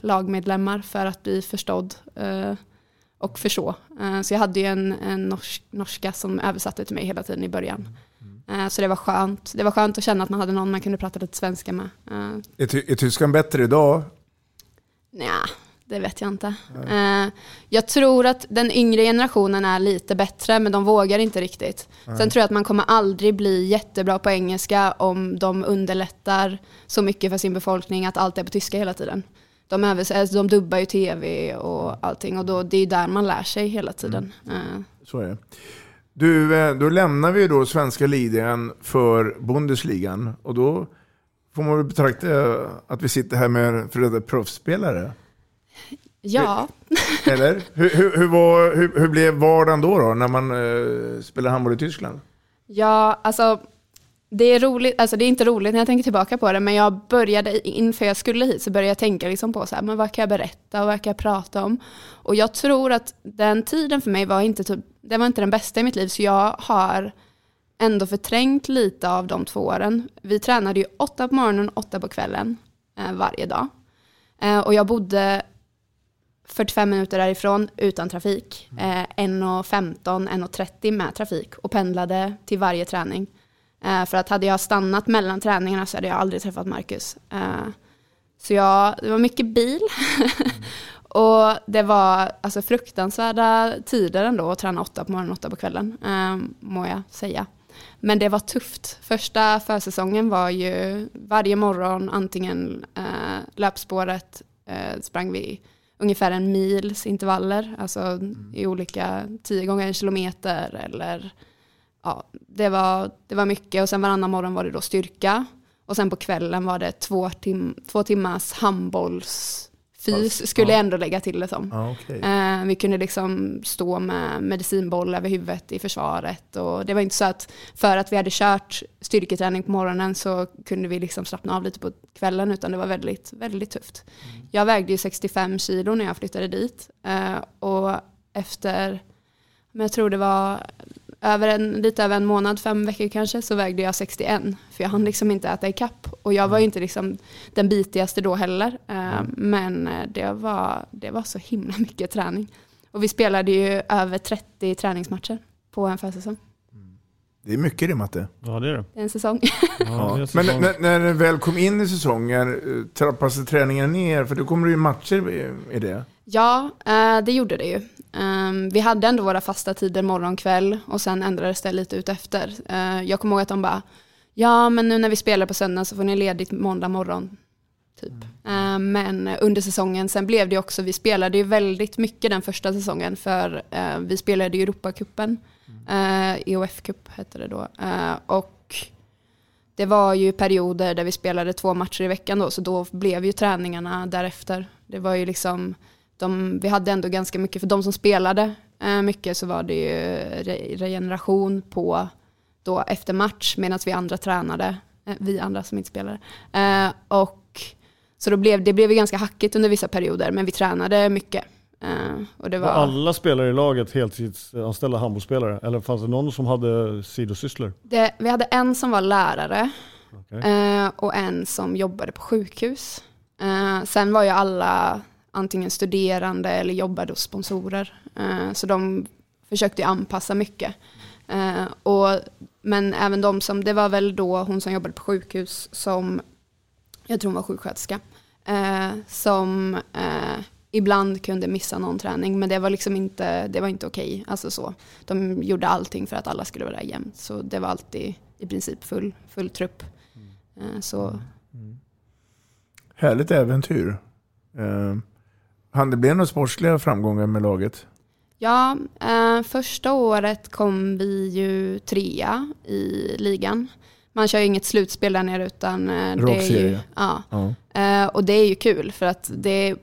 lagmedlemmar för att bli förstådd och förstå. Eh, så jag hade ju en, en norsk, norska som översatte till mig hela tiden i början. Eh, så det var skönt. Det var skönt att känna att man hade någon man kunde prata lite svenska med. Eh, Är, ty- är tyskan bättre idag? Nja, det vet jag inte. Eh, jag tror att den yngre generationen är lite bättre, men de vågar inte riktigt. Nej. Sen tror jag att man kommer aldrig bli jättebra på engelska om de underlättar så mycket för sin befolkning att allt är på tyska hela tiden. De, alltså, de dubbar ju tv och allting och då, det är där man lär sig hela tiden. Eh, Så är det. Du, eh, då lämnar vi då svenska ligan för Bundesligan. Och då får man väl betrakta att vi sitter här med för detta proffsspelare. ja. Eller? Hur, hur, hur, var, hur, blev vardagen då, då när man eh, spelar handboll i Tyskland? Ja, alltså det är roligt, alltså det är inte roligt när jag tänker tillbaka på det, men jag började, inför jag skulle hit så började jag tänka liksom på så här, men vad kan jag berätta och vad kan jag prata om? Och jag tror att den tiden för mig var inte, typ, det var inte den bästa i mitt liv, så jag har ändå förträngt lite av de två åren. Vi tränade ju åtta på morgonen och åtta på kvällen eh, varje dag. Eh, och jag bodde 45 minuter därifrån utan trafik. Eh, 1.15, 1.30 med trafik och pendlade till varje träning. Eh, för att hade jag stannat mellan träningarna så hade jag aldrig träffat Marcus. Eh, så jag, det var mycket bil. (laughs) och det var alltså fruktansvärda tider ändå att träna åtta på morgonen och åtta på kvällen, eh, må jag säga. Men det var tufft. Första försäsongen var ju varje morgon antingen eh, löpspåret eh, sprang vi ungefär en mils intervaller, alltså i olika tio gånger en kilometer eller ja, det var, det var mycket och sen varannan morgon var det då styrka och sen på kvällen var det två, tim två timmars handbollsfys skulle ja. jag ändå lägga till det som. Ja, okej. Eh, vi kunde liksom stå med medicinboll över huvudet i försvaret och det var inte så att för att vi hade kört styrketräning på morgonen så kunde vi liksom slappna av lite på kvällen utan det var väldigt, väldigt tufft. Jag vägde ju 65 kilo när jag flyttade dit eh, och efter, men jag tror det var över en, lite över en månad, fem veckor kanske, så vägde jag 61. För jag hann liksom inte äta i kapp. Och jag var ju inte liksom den bitigaste då heller. Eh, Men eh, det var, det var så himla mycket träning. Och vi spelade ju över 30 träningsmatcher på en försäsong. Det är mycket det, Matte. Ja, det är det. Det är en säsong. Ja, det är Men säsong. när, när det väl kom in i säsongen, eh, trappas träningen ner? För då kommer det ju matcher i- det. Ja, det gjorde det ju. Ehm, Vi hade ändå våra fasta tider morgon, kväll och sen ändrades det lite ut efter. Eh, Jag kommer ihåg att de bara, ja men nu när vi spelar på söndag så får ni ledigt måndag morgon. Typ. Eh, Men under säsongen, sen blev det också, vi spelade ju väldigt mycket den första säsongen för eh, vi spelade ju Europacupen, eh, EOF Cup hette det då. Eh, Och det var ju perioder där vi spelade två matcher i veckan då, så då blev ju träningarna därefter. Det var ju liksom, de, vi hade ändå ganska mycket, för de som spelade eh, mycket så var det ju re, regeneration på då efter match medan vi andra tränade, eh, vi andra som inte spelade. Eh, och så då blev, det blev ju ganska hackigt under vissa perioder, men vi tränade mycket. Uh, och det var... var alla spelare i laget heltidsanställda handbollsspelare? Eller fanns det någon som hade sidosysslor? Det, vi hade en som var lärare okay. uh, och en som jobbade på sjukhus. Uh, sen var ju alla antingen studerande eller jobbade hos sponsorer. Eh, så de försökte ju anpassa mycket. Eh, och, men även de som, det var väl då hon som jobbade på sjukhus som, jag tror hon var sjuksköterska, eh, som ibland kunde missa någon träning, men det var liksom inte, det var inte okej. Alltså så. De gjorde allting för att alla skulle vara där jämt, så det var alltid i princip full, full trupp. Så. Mm. mm. Härligt äventyr. Hann det bli några sportsliga framgångar med laget? Ja, eh, första året kom vi ju trea i ligan. Man kör ju inget slutspel där nere utan eh, det är ju, ja. ja. Eh, och det är ju kul för att det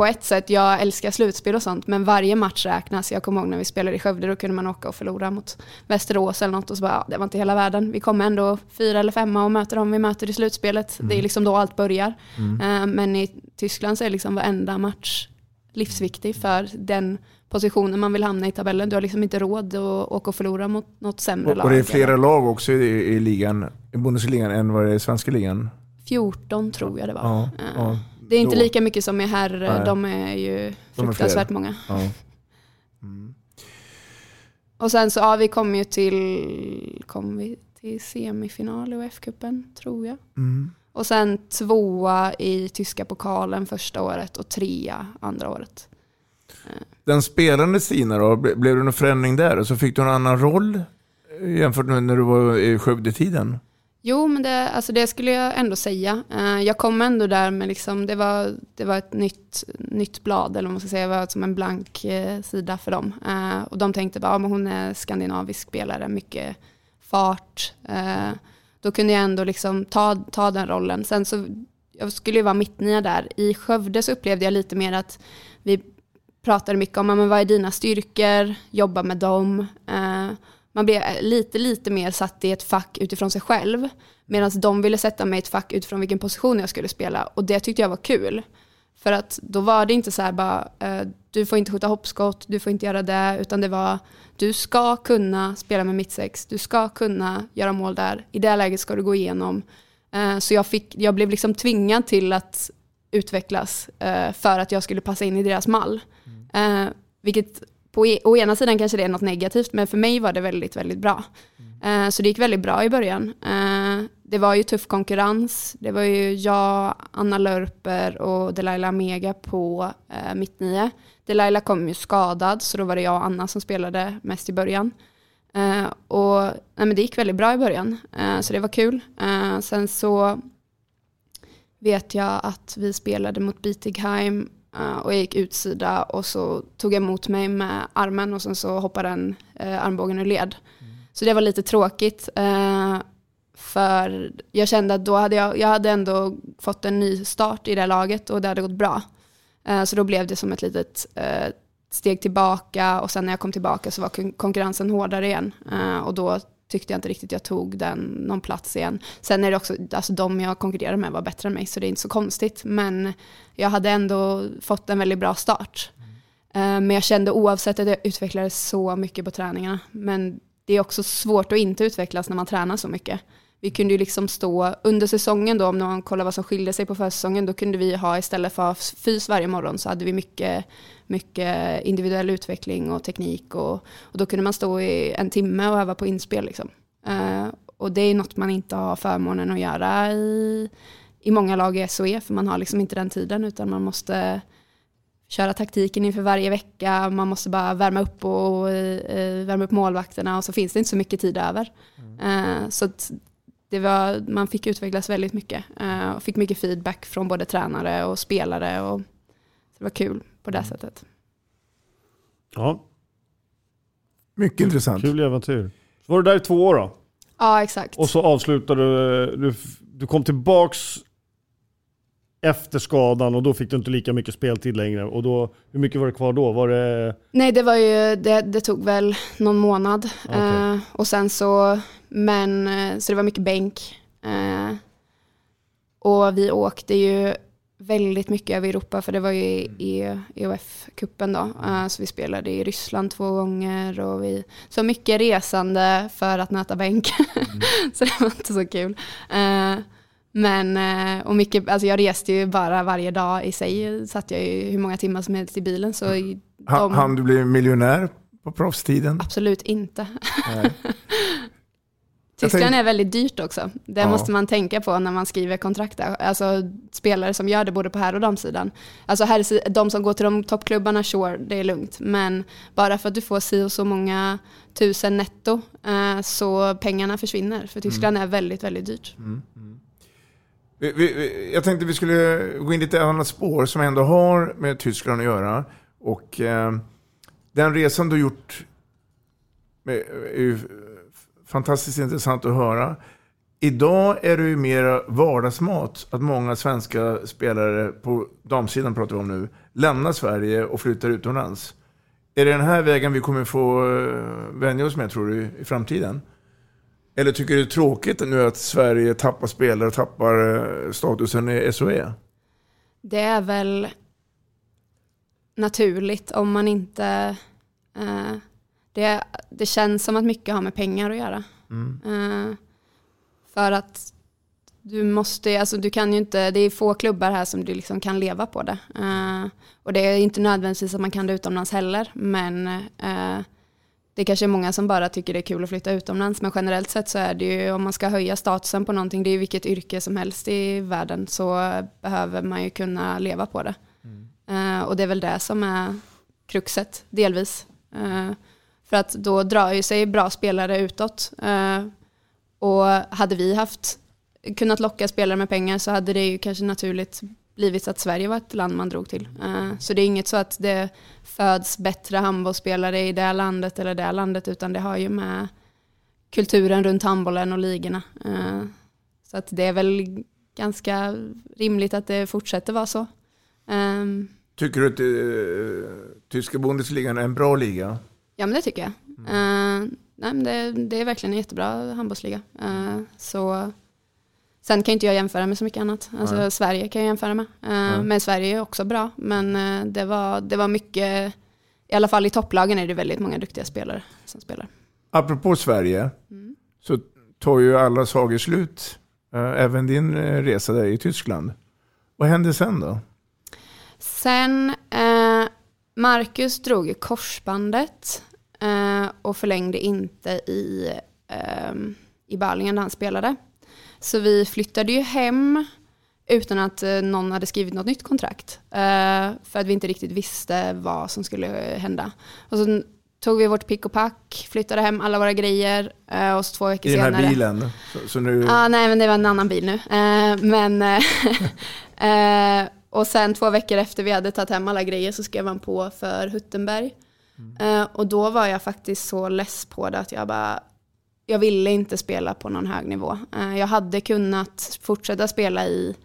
på ett sätt, jag älskar slutspel och sånt, men varje match räknas. Jag kommer ihåg när vi spelade i Skövde, då kunde man åka och förlora mot Västerås eller något och så bara, ja, det var inte hela världen. Vi kommer ändå fyra eller femma och möter dem vi möter i slutspelet. Mm. Det är liksom då allt börjar. Mm. Uh, men i Tyskland så är liksom varenda match livsviktig för den positionen man vill hamna i tabellen. Du har liksom inte råd att åka och förlora mot något sämre lag. Och det är flera lag också i, i ligan, i Bundesliga än vad det är i svenska ligan? 14 tror jag det var. Ja, uh, ja. Det är inte då. lika mycket som i herr, de är ju fruktansvärt är många. Ja. Mm. Och sen så, ja vi kom ju till, kom vi till semifinal i UF-cupen tror jag. Mm. Och sen tvåa i tyska pokalen första året och trea andra året. Den spelande Stina då, blev det någon förändring där? Så fick du en annan roll jämfört med när du var i Skövde-tiden? Jo, men det, alltså det skulle jag ändå säga. Eh, jag kom ändå där med, liksom, det, var, det var ett nytt, nytt blad, eller vad man ska säga, det var som en blank eh, sida för dem. Eh, och de tänkte bara, ja, men hon är skandinavisk spelare, mycket fart. då kunde jag ändå liksom ta, ta den rollen. Sen så, jag skulle ju vara mittnia där. I Skövde så upplevde jag lite mer att vi pratade mycket om, men vad är dina styrkor, jobba med dem man blev lite, lite mer satt i ett fack utifrån sig själv. Medan de ville sätta mig i ett fack utifrån vilken position jag skulle spela. Och det tyckte jag var kul. För att då var det inte så här bara, uh, du får inte skjuta hoppskott, du får inte göra det, utan det var, du ska kunna spela med mittsex, du ska kunna göra mål där, i det läget ska du gå igenom. Uh, så jag, fick, jag blev liksom tvingad till att utvecklas uh, för att jag skulle passa in i deras mall. Mm. vilket på e å ena sidan kanske det är något negativt, men för mig var det väldigt, väldigt bra. Mm. Uh, så det gick väldigt bra i början. Uh, det var ju tuff konkurrens. Det var ju jag, Anna Lörper och Delilah Mega på uh, mittnio. Delilah kom ju skadad, så då var det jag och Anna som spelade mest i början. Uh, och nej, men det gick väldigt bra i början, så det var kul. sen så vet jag att vi spelade mot Bietigheim och jag gick utsida och så tog jag emot mig med armen och sen så hoppade den uh, armbågen ur led. Mm. Så det var lite tråkigt. Uh, för jag kände att då hade jag, jag hade ändå fått en ny start i det laget och det hade gått bra. så då blev det som ett litet steg tillbaka och sen när jag kom tillbaka så var konkurrensen hårdare igen. och då tyckte jag inte riktigt jag tog den någon plats igen. Sen är det också, alltså de jag konkurrerade med var bättre än mig så det är inte så konstigt. Men jag hade ändå fått en väldigt bra start. Mm. Men jag kände oavsett att jag utvecklades så mycket på träningarna. Men det är också svårt att inte utvecklas när man tränar så mycket. Vi kunde ju liksom stå under säsongen då, om man kollar vad som skilde sig på försäsongen, då kunde vi ha istället för fys varje morgon så hade vi mycket, mycket individuell utveckling och teknik och, och då kunde man stå i en timme och öva på inspel. Liksom. Uh, och det är något man inte har förmånen att göra i, i många lag i SOE, för man har liksom inte den tiden utan man måste köra taktiken inför varje vecka, man måste bara värma upp och uh, värma upp målvakterna och så finns det inte så mycket tid över. Mm. Uh, så det var, man fick utvecklas väldigt mycket uh, och fick mycket feedback från både tränare och spelare. Och, det var kul på det mm. sättet. Ja. Mycket intressant. Kul äventyr. Så var du där i två år då? Ja, exakt. Och så avslutade du, du, du kom tillbaks efter skadan och då fick du inte lika mycket speltid längre. Och då, hur mycket var det kvar då? Var det... Nej, det var ju, det, det tog väl någon månad. Okej. Eh, och sen så, men, eh, så det var mycket bänk. Eh, och vi åkte ju väldigt mycket över Europa, för det var ju i EOF-cupen då. Eh, så vi spelade i Ryssland två gånger och vi, så mycket resande för att nöta bänk. (laughs) så det var inte så kul. Eh, men, eh, och mycket, alltså jag reste ju bara varje dag i sig, satt jag ju hur många timmar som helst i bilen. Så Han, de- han du bli miljonär på proffstiden? Absolut inte. (laughs) Tyskland tänkte- är väldigt dyrt också. Det Ja. måste man tänka på när man skriver kontrakt där. Alltså spelare som gör det både på här och damsidan. Alltså här, de som går till de toppklubbarna, sure, det är lugnt. Men bara för att du får si och så många tusen netto eh, så pengarna försvinner. För Tyskland är väldigt, väldigt dyrt. Vi, vi, vi- jag tänkte vi skulle gå in lite i ett annat spår som ändå har med Tyskland att göra. Och eh, den resan du gjort med, är ju fantastiskt intressant att höra. Idag är det ju mera vardagsmat att många svenska spelare, på damsidan pratar vi om nu, lämnar Sverige och flyttar utomlands. Är det den här vägen vi kommer få eh, vänja oss med tror du i framtiden? Eller tycker du det är tråkigt nu att Sverige tappar spelare och tappar eh, statusen i SOE? Det är väl naturligt om man inte... Eh, det, det känns som att mycket har med pengar att göra. Eh, för att du måste, alltså du kan ju inte, det är få klubbar här som du liksom kan leva på det. Eh, och det är inte nödvändigtvis att man kan det utomlands heller, men eh, det kanske är många som bara tycker det är kul att flytta utomlands, men generellt sett så är det ju, om man ska höja statusen på någonting, det är ju vilket yrke som helst i världen, så behöver man ju kunna leva på det. Eh, och det är väl det som är kruxet, delvis. För att då drar ju sig bra spelare utåt. Eh, och hade vi haft kunnat locka spelare med pengar så hade det ju kanske naturligt blivit att Sverige var ett land man drog till. Eh, så det är inget så att det föds bättre handbollsspelare i det landet eller det landet utan det har ju med kulturen runt handbollen och ligorna. Eh, så att det är väl ganska rimligt att det fortsätter vara så. Tycker du att uh, tyska Bundesligan är en bra liga? Ja men det tycker jag. Eh, nej, men det, det är verkligen en jättebra handbollsliga. Eh, så, sen kan inte jag jämföra med så mycket annat. Alltså, Nej. Sverige kan jag jämföra med. Eh, men Sverige är också bra. Men det, var, det var mycket, i alla fall i topplagen är det väldigt många duktiga spelare som spelar. Apropå Sverige, så tar ju alla sagor slut. Även din resa där i Tyskland. Vad hände sen då? Sen, eh, Marcus drog korsbandet och förlängde inte i, eh, i Balingen där han spelade. Så vi flyttade ju hem utan att eh, någon hade skrivit något nytt kontrakt. Eh, för att vi inte riktigt visste vad som skulle hända. Och så tog vi vårt pick och pack, flyttade hem alla våra grejer eh, och så två veckor I den senare. här bilen? Så, så nu... Ah, nej, men det var en annan bil nu. Eh, men, eh, (laughs) eh, och sen två veckor efter vi hade tagit hem alla grejer så skrev han på för Huttenberg. Eh, och då var jag faktiskt så less på det att jag bara, jag ville inte spela på någon hög nivå. Eh, jag hade kunnat fortsätta spela i,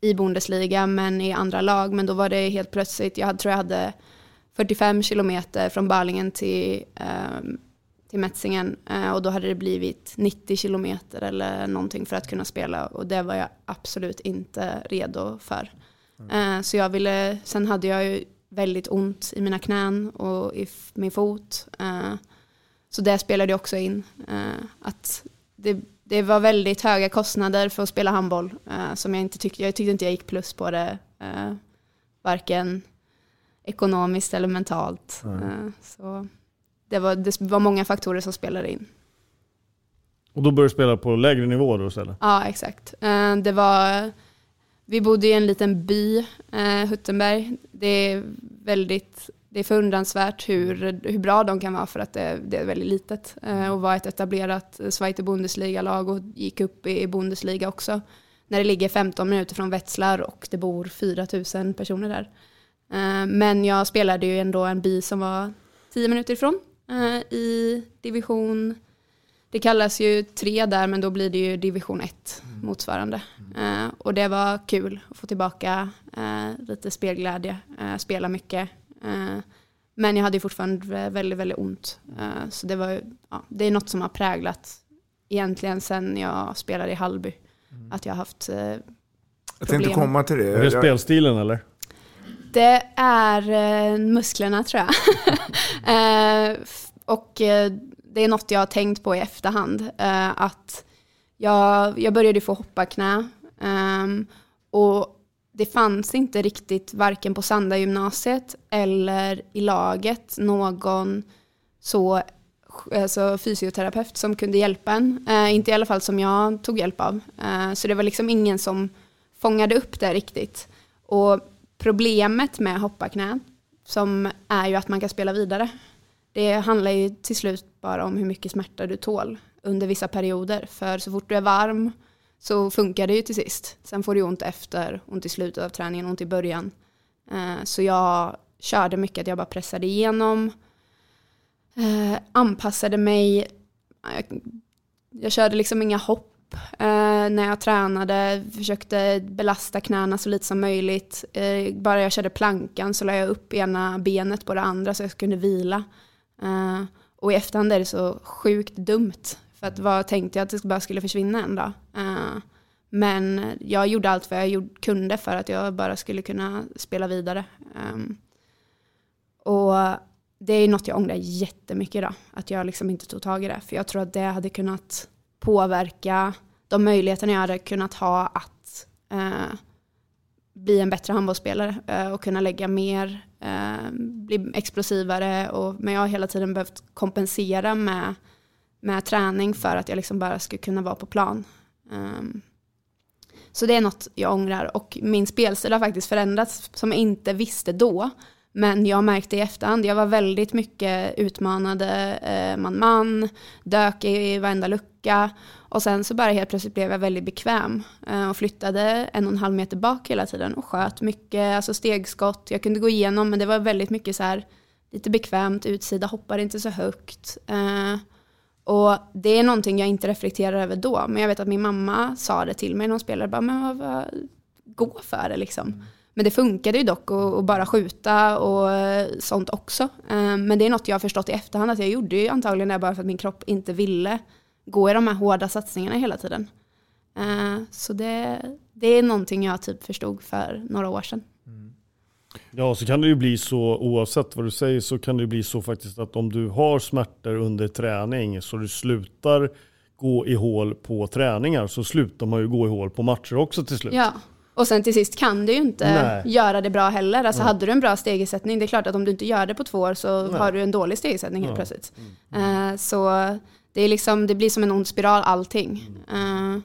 i Bundesliga men i andra lag, men då var det helt plötsligt, jag hade, tror jag hade 45 kilometer från Balingen till, ehm, till Metzingen eh, och då hade det blivit 90 kilometer eller någonting för att kunna spela och det var jag absolut inte redo för. Eh, så jag ville, sen hade jag ju väldigt ont i mina knän och i min fot. Eh, så det spelade också in. Eh, att det, det var väldigt höga kostnader för att spela handboll eh, som jag inte tyckte, jag tyckte inte jag gick plus på det. Varken ekonomiskt eller mentalt. Eh, så det var, det var många faktorer som spelade in. Och då började du spela på lägre nivå då istället? Ja, exakt. Det var, vi bodde i en liten by, eh, Huttenberg. Det är väldigt det är förundransvärt hur, hur bra de kan vara för att det, det är väldigt litet. Eh, och var ett etablerat Zweite Bundesliga-lag och gick upp i Bundesliga också. När det ligger 15 minuter från Wetzlar och det bor 4 000 personer där. Eh, men jag spelade ju ändå en by som var 10 minuter ifrån eh, i division det kallas ju tre där men då blir det ju division 1 motsvarande. Eh, och det var kul att få tillbaka eh, lite spelglädje, eh, spela mycket. Eh, men jag hade ju fortfarande väldigt, väldigt ont. Eh, så det, var, ja, det är något som har präglat egentligen sen jag spelade i Hallby. Att jag har haft eh, Jag problem. tänkte komma till det. Är det spelstilen eller? Det är eh, musklerna tror jag. (laughs) eh, och eh, det är något jag har tänkt på i efterhand. Eh, att jag, jag började få hoppa-knä. Ehm, och det fanns inte riktigt, varken på Sanda gymnasiet eller i laget, någon så alltså fysioterapeut som kunde hjälpa en. Eh, inte i alla fall som jag tog hjälp av. Eh, så det var liksom ingen som fångade upp det riktigt. Och problemet med hopparknä, som är ju att man kan spela vidare. Det handlar ju till slut bara om hur mycket smärta du tål under vissa perioder. För så fort du är varm så funkar det ju till sist. Sen får du ont efter, ont i slutet av träningen, ont i början. Eh, så jag körde mycket att jag bara pressade igenom. Eh, anpassade mig. Jag, körde liksom inga hopp eh, när jag tränade. Försökte belasta knäna så lite som möjligt. Bara jag körde plankan så la jag upp ena benet på det andra så jag kunde vila. Uh, och i efterhand är det så sjukt dumt. För att vad tänkte jag att det bara skulle försvinna en dag. Uh, men jag gjorde allt vad jag kunde för att jag bara skulle kunna spela vidare. Um, och det är något jag ångrar jättemycket idag. Att jag liksom inte tog tag i det. För jag tror att det hade kunnat påverka de möjligheterna jag hade kunnat ha att uh, bli en bättre handbollsspelare uh, och kunna lägga mer, eh, bli explosivare. Och, men jag har hela tiden behövt kompensera med, med träning för att jag liksom bara skulle kunna vara på plan. Um, så det är något jag ångrar och min spelstil har faktiskt förändrats som jag inte visste då. Men jag märkte i efterhand, jag var väldigt mycket utmanade eh, man-man, dök i varenda lucka och sen så bara helt plötsligt blev jag väldigt bekväm eh, och flyttade en och en halv meter bak hela tiden och sköt mycket, alltså stegskott, jag kunde gå igenom men det var väldigt mycket så här lite bekvämt, utsida, hoppar inte så högt. Eh, och det är någonting jag inte reflekterar över då, men jag vet att min mamma sa det till mig när hon spelade, bara, men vad, vad, gå för det liksom. Men det funkade ju dock att bara skjuta och eh, sånt också. Men det är något jag har förstått i efterhand att jag gjorde ju antagligen det bara för att min kropp inte ville gå i de här hårda satsningarna hela tiden. Eh, Så det, det är någonting jag typ förstod för några år sedan. Ja, så kan det ju bli så oavsett vad du säger så kan det ju bli så faktiskt att om du har smärtor under träning så du slutar gå i hål på träningar så slutar man ju gå i hål på matcher också till slut. Ja, och sen till sist kan du ju inte Nej. göra det bra heller. Alltså Nej. hade du en bra stegersättning, det är klart att om du inte gör det på två år så Nej. har du en dålig stegersättning helt plötsligt. Eh, så det, är liksom, det blir som en ond spiral allting. Eh,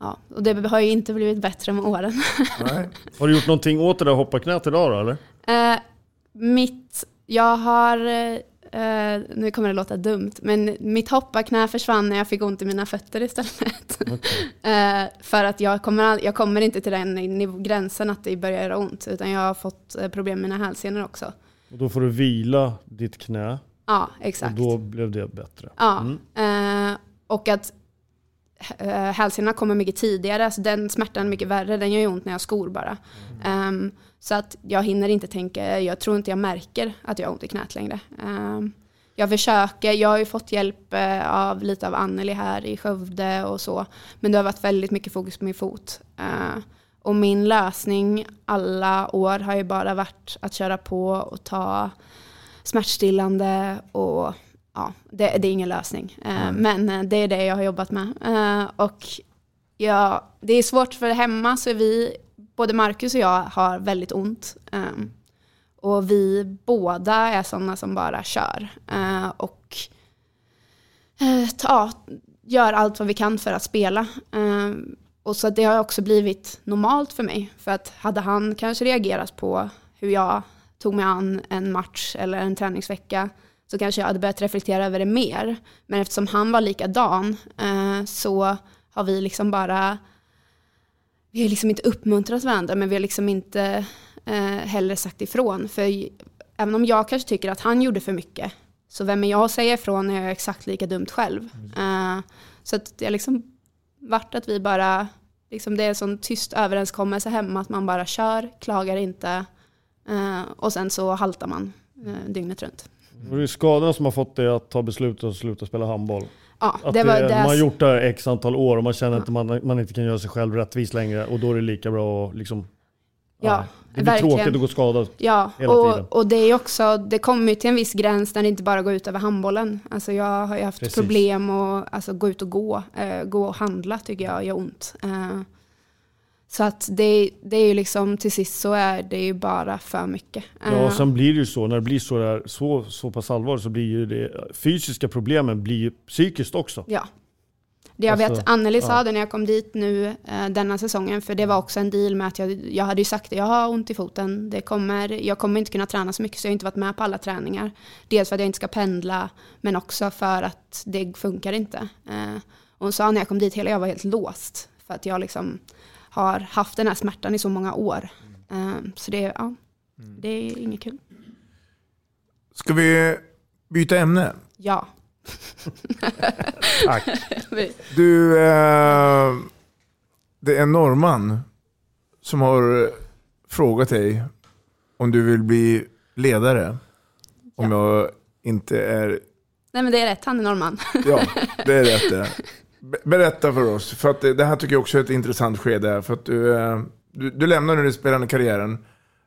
ja, och det har ju inte blivit bättre med åren. (laughs) Har du gjort någonting åt det där hopparknät idag då eller? Eh, mitt, jag har, eh, nu kommer det låta dumt, men mitt hopparknä försvann när jag fick ont i mina fötter istället. (laughs) eh, för att jag kommer, all- jag kommer inte till den gränsen att det börjar göra ont, utan jag har fått problem med mina hälsenor också. Och då får du vila ditt knä. Ja, exakt. Och då blev det bättre. Ja, Mm. eh, och att eh, hälsenorna kommer mycket tidigare, alltså den smärtan är mycket värre, den gör ju ont när jag skor bara. Ehm, så att jag hinner inte tänka, jag tror inte jag märker att jag har ont i knät längre. Ehm, jag försöker, jag har ju fått hjälp eh, av lite av Anneli här i Skövde och så, men det har varit väldigt mycket fokus på min fot. Eh, och min lösning alla år har ju bara varit att köra på och ta smärtstillande och ja, det, det är ingen lösning. Eh, Men eh, det är det jag har jobbat med. Eh, och ja, det är svårt för hemma så är vi, både Marcus och jag har väldigt ont. Och vi båda är sådana som bara kör. Och ja, gör allt vad vi kan för att spela. Och så det har också blivit normalt för mig. För att hade han kanske reagerat på hur jag tog mig an en match eller en träningsvecka så kanske jag hade börjat reflektera över det mer. Men eftersom han var likadan eh, så har vi liksom bara, vi har liksom inte uppmuntrat varandra men vi har liksom inte eh, heller sagt ifrån. För även om jag kanske tycker att han gjorde för mycket Så vem är jag att säga ifrån när jag är exakt lika dumt själv? Uh, så att det har liksom varit att vi bara, liksom det är en sån tyst överenskommelse hemma att man bara kör, klagar inte och sen så haltar man uh, dygnet runt. Och det är skadorna som har fått dig att ta beslutet att sluta spela handboll. Ja, Att det var det, det. man har gjort det här x antal år och man känner att man, man inte kan göra sig själv rättvis längre och då är det lika bra att liksom... Ja, det blir verkligen. tråkigt att gå skadad Ja, hela tiden. och, och det är också, det kommer till en viss gräns när det inte bara går ut över handbollen. Alltså jag har ju haft Precis. problem att alltså, gå ut och gå. Eh, gå och handla tycker jag gör ont. Eh, så att det, det är ju liksom, till sist så är det ju bara för mycket. Ja, Eh, och sen blir det ju så, när det blir så, där, så, så pass allvarligt så blir ju det fysiska problemen blir ju psykiskt också. Ja. Det jag Alltså, vet, Anneli sa ja. det när jag kom dit nu eh, denna säsongen, för det var också en deal med att jag, jag hade ju sagt det, jag har ont i foten, det kommer, jag kommer inte kunna träna så mycket så jag har inte varit med på alla träningar. Dels för att jag inte ska pendla, men också för att det funkar inte. Eh, och hon sa när jag kom dit, hela jag var helt låst, för att jag liksom har haft den här smärtan i så många år. Eh, så det, ja, det är inget kul. Ska vi byta ämne? Ja. (laughs) Tack. Du, eh, det är en norrman som har frågat dig om du vill bli ledare. Om jag inte är... Nej men det är rätt, han är norrman. Ja, det är rätt det. (laughs) Berätta för oss, för att det här tycker jag också är ett intressant skede. För att du, eh, du, du lämnar nu den spelande karriären.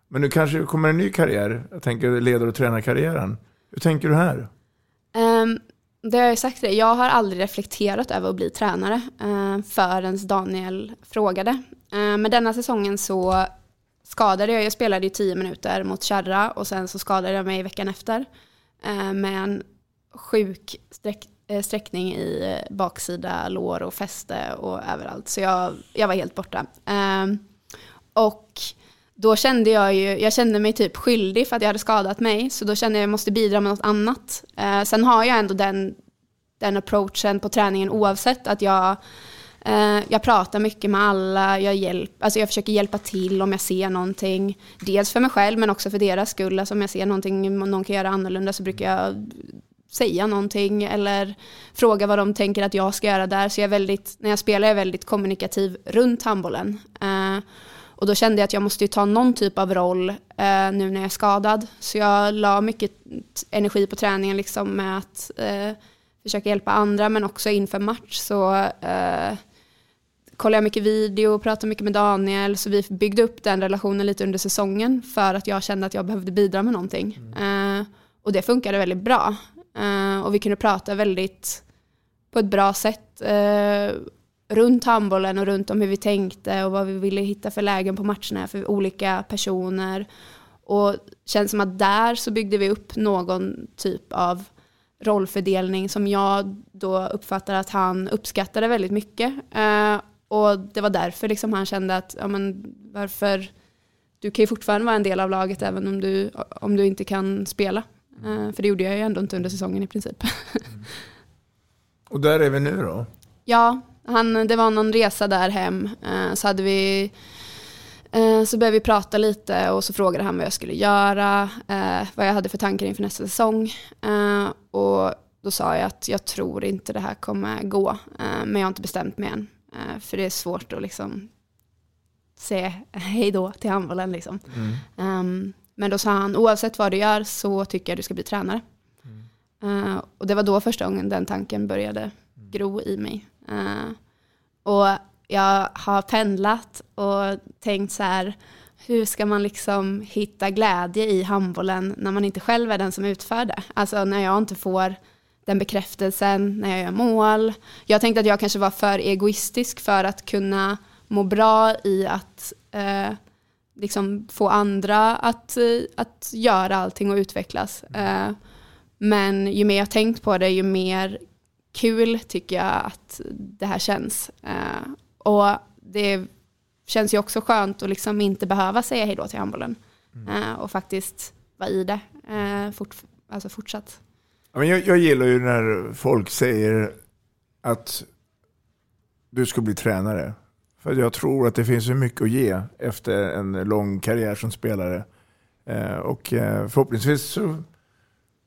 Men nu kanske det kommer en ny karriär. Jag tänker ledare och tränarkarriären. Hur tänker du här? Um, det har jag sagt det, jag har aldrig reflekterat över att bli tränare uh, förrän Daniel frågade. Uh, men denna säsongen så skadade jag, jag spelade i tio minuter mot Kärra och sen så skadade jag mig veckan efter uh, med en sjuk sträck, Eh, sträckning i eh, baksida lår och fäste och överallt. Så jag, jag var helt borta. Ehm, och då kände jag ju, jag kände mig typ skyldig för att jag hade skadat mig, så då kände jag att jag måste bidra med något annat. Eh, sen har jag ändå den, den approachen på träningen oavsett att jag, jag pratar mycket med alla, jag, hjälp, alltså jag försöker hjälpa till om jag ser någonting, dels för mig själv men också för deras skull. Alltså om jag ser någonting någon kan göra annorlunda så brukar jag säga någonting eller fråga vad de tänker att jag ska göra där. Så jag är väldigt, när jag spelar är jag väldigt kommunikativ runt handbollen. Eh, och då kände jag att jag måste ju ta någon typ av roll eh, nu när jag är skadad. Så jag la mycket energi på träningen liksom med att eh, försöka hjälpa andra men också inför match så eh, kollade jag mycket video och pratade mycket med Daniel. Så vi byggde upp den relationen lite under säsongen för att jag kände att jag behövde bidra med någonting. Eh, och det funkade väldigt bra. Eh, och vi kunde prata väldigt på ett bra sätt eh, runt handbollen och runt om hur vi tänkte och vad vi ville hitta för lägen på matcherna för olika personer. Och känns som att där så byggde vi upp någon typ av rollfördelning som jag då uppfattar att han uppskattade väldigt mycket. Eh, och det var därför liksom han kände att, ja men varför, du kan ju fortfarande vara en del av laget även om du, om du inte kan spela. Eh, för det gjorde jag ju ändå inte under säsongen i princip. (laughs) Och där är vi nu då? Ja, han, det var någon resa där hem. Eh, så hade vi eh, så började vi prata lite och så frågade han vad jag skulle göra, vad jag hade för tankar inför nästa säsong. Och då sa jag att jag tror inte det här kommer gå, men jag har inte bestämt mig än. För det är svårt att liksom säga (laughs) hej då till handbollen. Liksom. Ehm, men då sa han, oavsett vad du gör så tycker jag du ska bli tränare. Eh, och det var då första gången den tanken började gro i mig. Eh, och jag har pendlat och tänkt så här, hur ska man liksom hitta glädje i handbollen när man inte själv är den som utför det? Alltså när jag inte får den bekräftelsen när jag gör mål. Jag tänkte att jag kanske var för egoistisk för att kunna må bra i att eh, liksom få andra att, eh, att göra allting och utvecklas. Eh, men ju mer jag tänkt på det, ju mer kul tycker jag att det här känns. Eh, och det känns ju också skönt att liksom inte behöva säga hej då till handbollen. Eh, och faktiskt vara i det fort, alltså fortsatt. Jag, jag gillar ju när folk säger att du ska bli tränare. För jag tror att det finns så mycket att ge efter en lång karriär som spelare. Eh, och eh, förhoppningsvis så,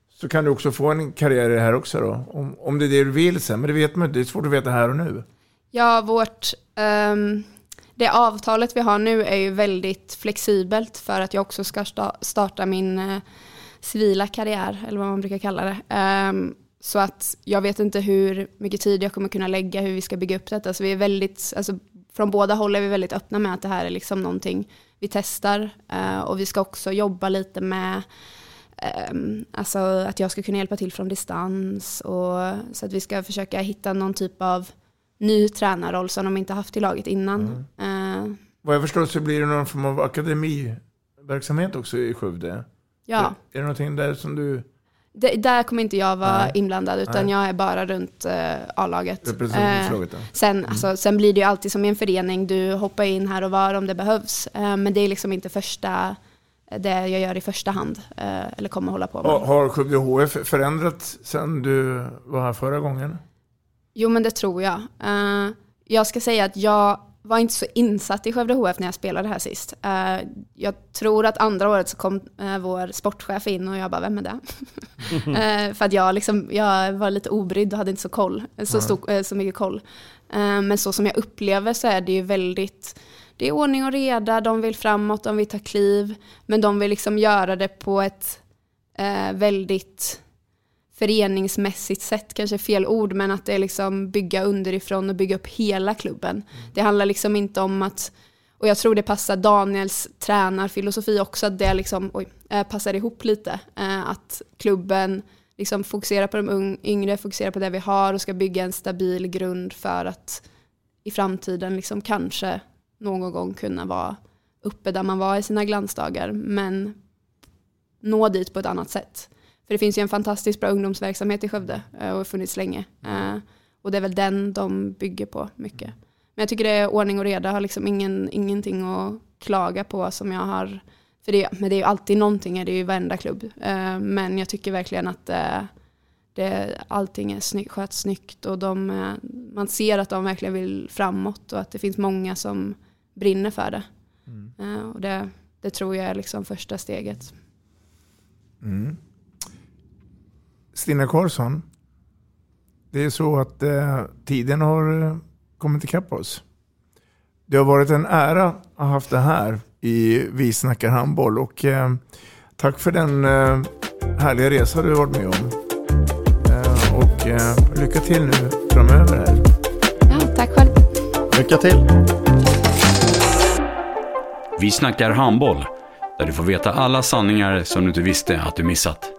så kan du också få en karriär i det här också då. Om, om det är det du vill sen, men det vet man inte. Det är svårt att veta här och nu. Ja, vårt, Um det avtalet vi har nu är ju väldigt flexibelt för att jag också ska starta min eh, civila karriär, eller vad man brukar kalla det. Ehm, så att jag vet inte hur mycket tid jag kommer kunna lägga, hur vi ska bygga upp detta. Så vi är väldigt, alltså, från båda håll är vi väldigt öppna med att det här är liksom någonting vi testar. Eh, och vi ska också jobba lite med ehm, alltså att jag ska kunna hjälpa till från distans. Och, så att vi ska försöka hitta någon typ av ny tränarroll som de inte haft i laget innan. Eh, Vad jag förstår så blir det någon form av akademiverksamhet också i Skövde. ja. Är, är det någonting där som du... Det, där kommer inte jag vara Nej. inblandad utan Nej. jag är bara runt eh, A-laget. Representationslaget, ja. Mm. sen, alltså, sen blir det ju alltid som i en förening, du hoppar in här och var om det behövs. Eh, men det är liksom inte första, det jag gör i första hand, eller kommer hålla på med. Har, har Skövde HF förändrats sen du var här förra gången? Jo men det tror jag. Jag ska säga att jag var inte så insatt i Skövde HF när jag spelade här sist. Eh, jag tror att andra året så kom eh, vår sportchef in och jag bara, vem är det? (laughs) Eh, för att jag, liksom, jag var lite obrydd och hade inte så, koll, så, stor, så mycket koll. Men så som jag upplever så är det ju väldigt, det är ordning och reda, de vill framåt, de vill ta kliv, men de vill liksom göra det på ett väldigt föreningsmässigt sätt, kanske fel ord, men att det är liksom bygga underifrån och bygga upp hela klubben. Det handlar liksom inte om att, och jag tror det passar Daniels tränarfilosofi också, att det liksom, oj, eh, passar ihop lite. Eh, Att klubben liksom fokuserar på de yngre, fokuserar på det vi har och ska bygga en stabil grund för att i framtiden liksom kanske någon gång kunna vara uppe där man var i sina glansdagar, men nå dit på ett annat sätt. För det finns ju en fantastiskt bra ungdomsverksamhet i Skövde eh, och har funnits länge. Eh, Och det är väl den de bygger på mycket. Men jag tycker det är ordning och reda, har liksom ingen, ingenting att klaga på som jag har. För det, men det är ju alltid någonting, det är ju varenda klubb. Eh, Men jag tycker verkligen att det, allting är sny, sköts snyggt och de, man ser att de verkligen vill framåt och att det finns många som brinner för det. Eh, Och det, det tror jag är liksom första steget. Mm. Stina Karlsson, det är så att eh, tiden har eh, kommit ikapp oss. Det har varit en ära att ha haft det här i Vi snackar handboll och eh, tack för den eh, härliga resa du har varit med om. Eh, och eh, lycka till nu framöver här. Ja, tack själv. Lycka till! Vi snackar handboll, där du får veta alla sanningar som du inte visste att du missat.